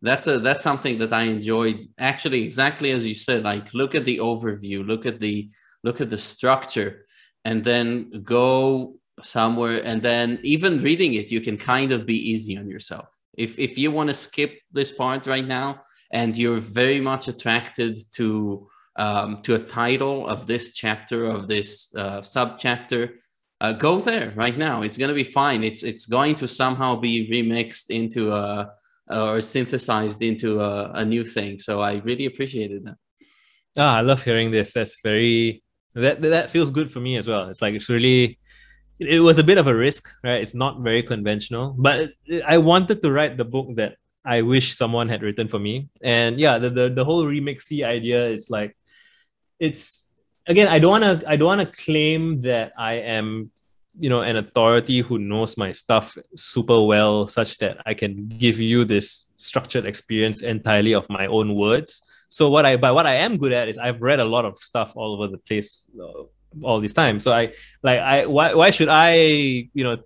that's a that's something that I enjoyed. Actually, exactly as you said, like look at the overview, look at the look at the structure, and then go somewhere and then even reading it you can kind of be easy on yourself if if you want to skip this part right now and you're very much attracted to um, to a title of this chapter of this uh, sub chapter uh, go there right now. It's going to be fine. It's it's going to somehow be remixed into a or synthesized into a, a new thing. So i really appreciated that. Ah i love hearing this. That's very that that feels good for me as well. It's like it's really it was a bit of a risk, right? It's not very conventional, but I wanted to write the book that I wish someone had written for me. And yeah, the the, the whole remixy idea is like it's again, I don't wanna I don't wanna claim that I am you know an authority who knows my stuff super well such that I can give you this structured experience entirely of my own words. So what I but what I am good at is I've read a lot of stuff all over the place uh, all this time. So I like I why why should I you know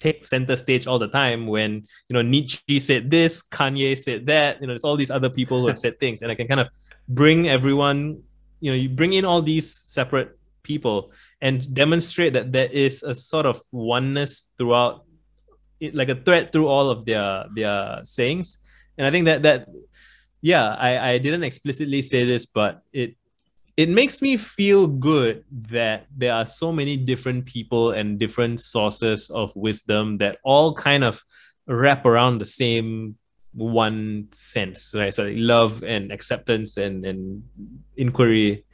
take center stage all the time when you know Nietzsche said this, Kanye said that. You know, there's all these other people who have said (laughs) things, and I can kind of bring everyone. You know, you bring in all these separate people and demonstrate that there is a sort of oneness throughout, like a thread through all of their their sayings. And I think that that yeah, I I didn't explicitly say this, but it it makes me feel good that there are so many different people and different sources of wisdom that all kind of wrap around the same one sense right? So love and acceptance and and inquiry.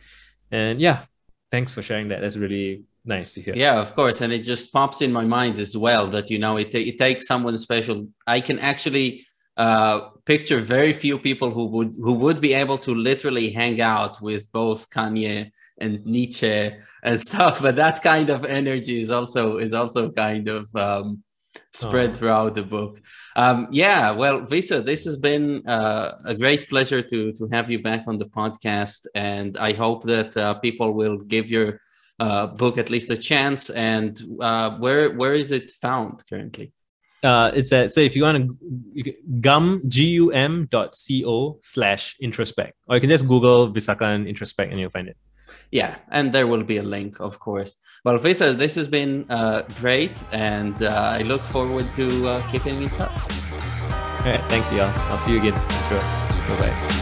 And yeah thanks for sharing that. That's really nice to hear. Yeah of course. And it just pops in my mind as well that you know it, it takes someone special. I can actually uh, picture very few people who would who would be able to literally hang out with both Kanye and Nietzsche and (laughs) stuff. But that kind of energy is also is also kind of um, spread oh. throughout the book. Um, yeah, well, Visa, this has been uh, a great pleasure to to have you back on the podcast, and I hope that uh, people will give your uh, book at least a chance. And uh, where where is it found currently? uh, it's at so if you want to gum gum dot co slash introspect or you can just google visakan introspect and you'll find it yeah and there will be a link of course. Well visa this has been uh, great and uh, i look forward to uh, keeping in touch. All right thanks y'all. I'll see you again. Bye bye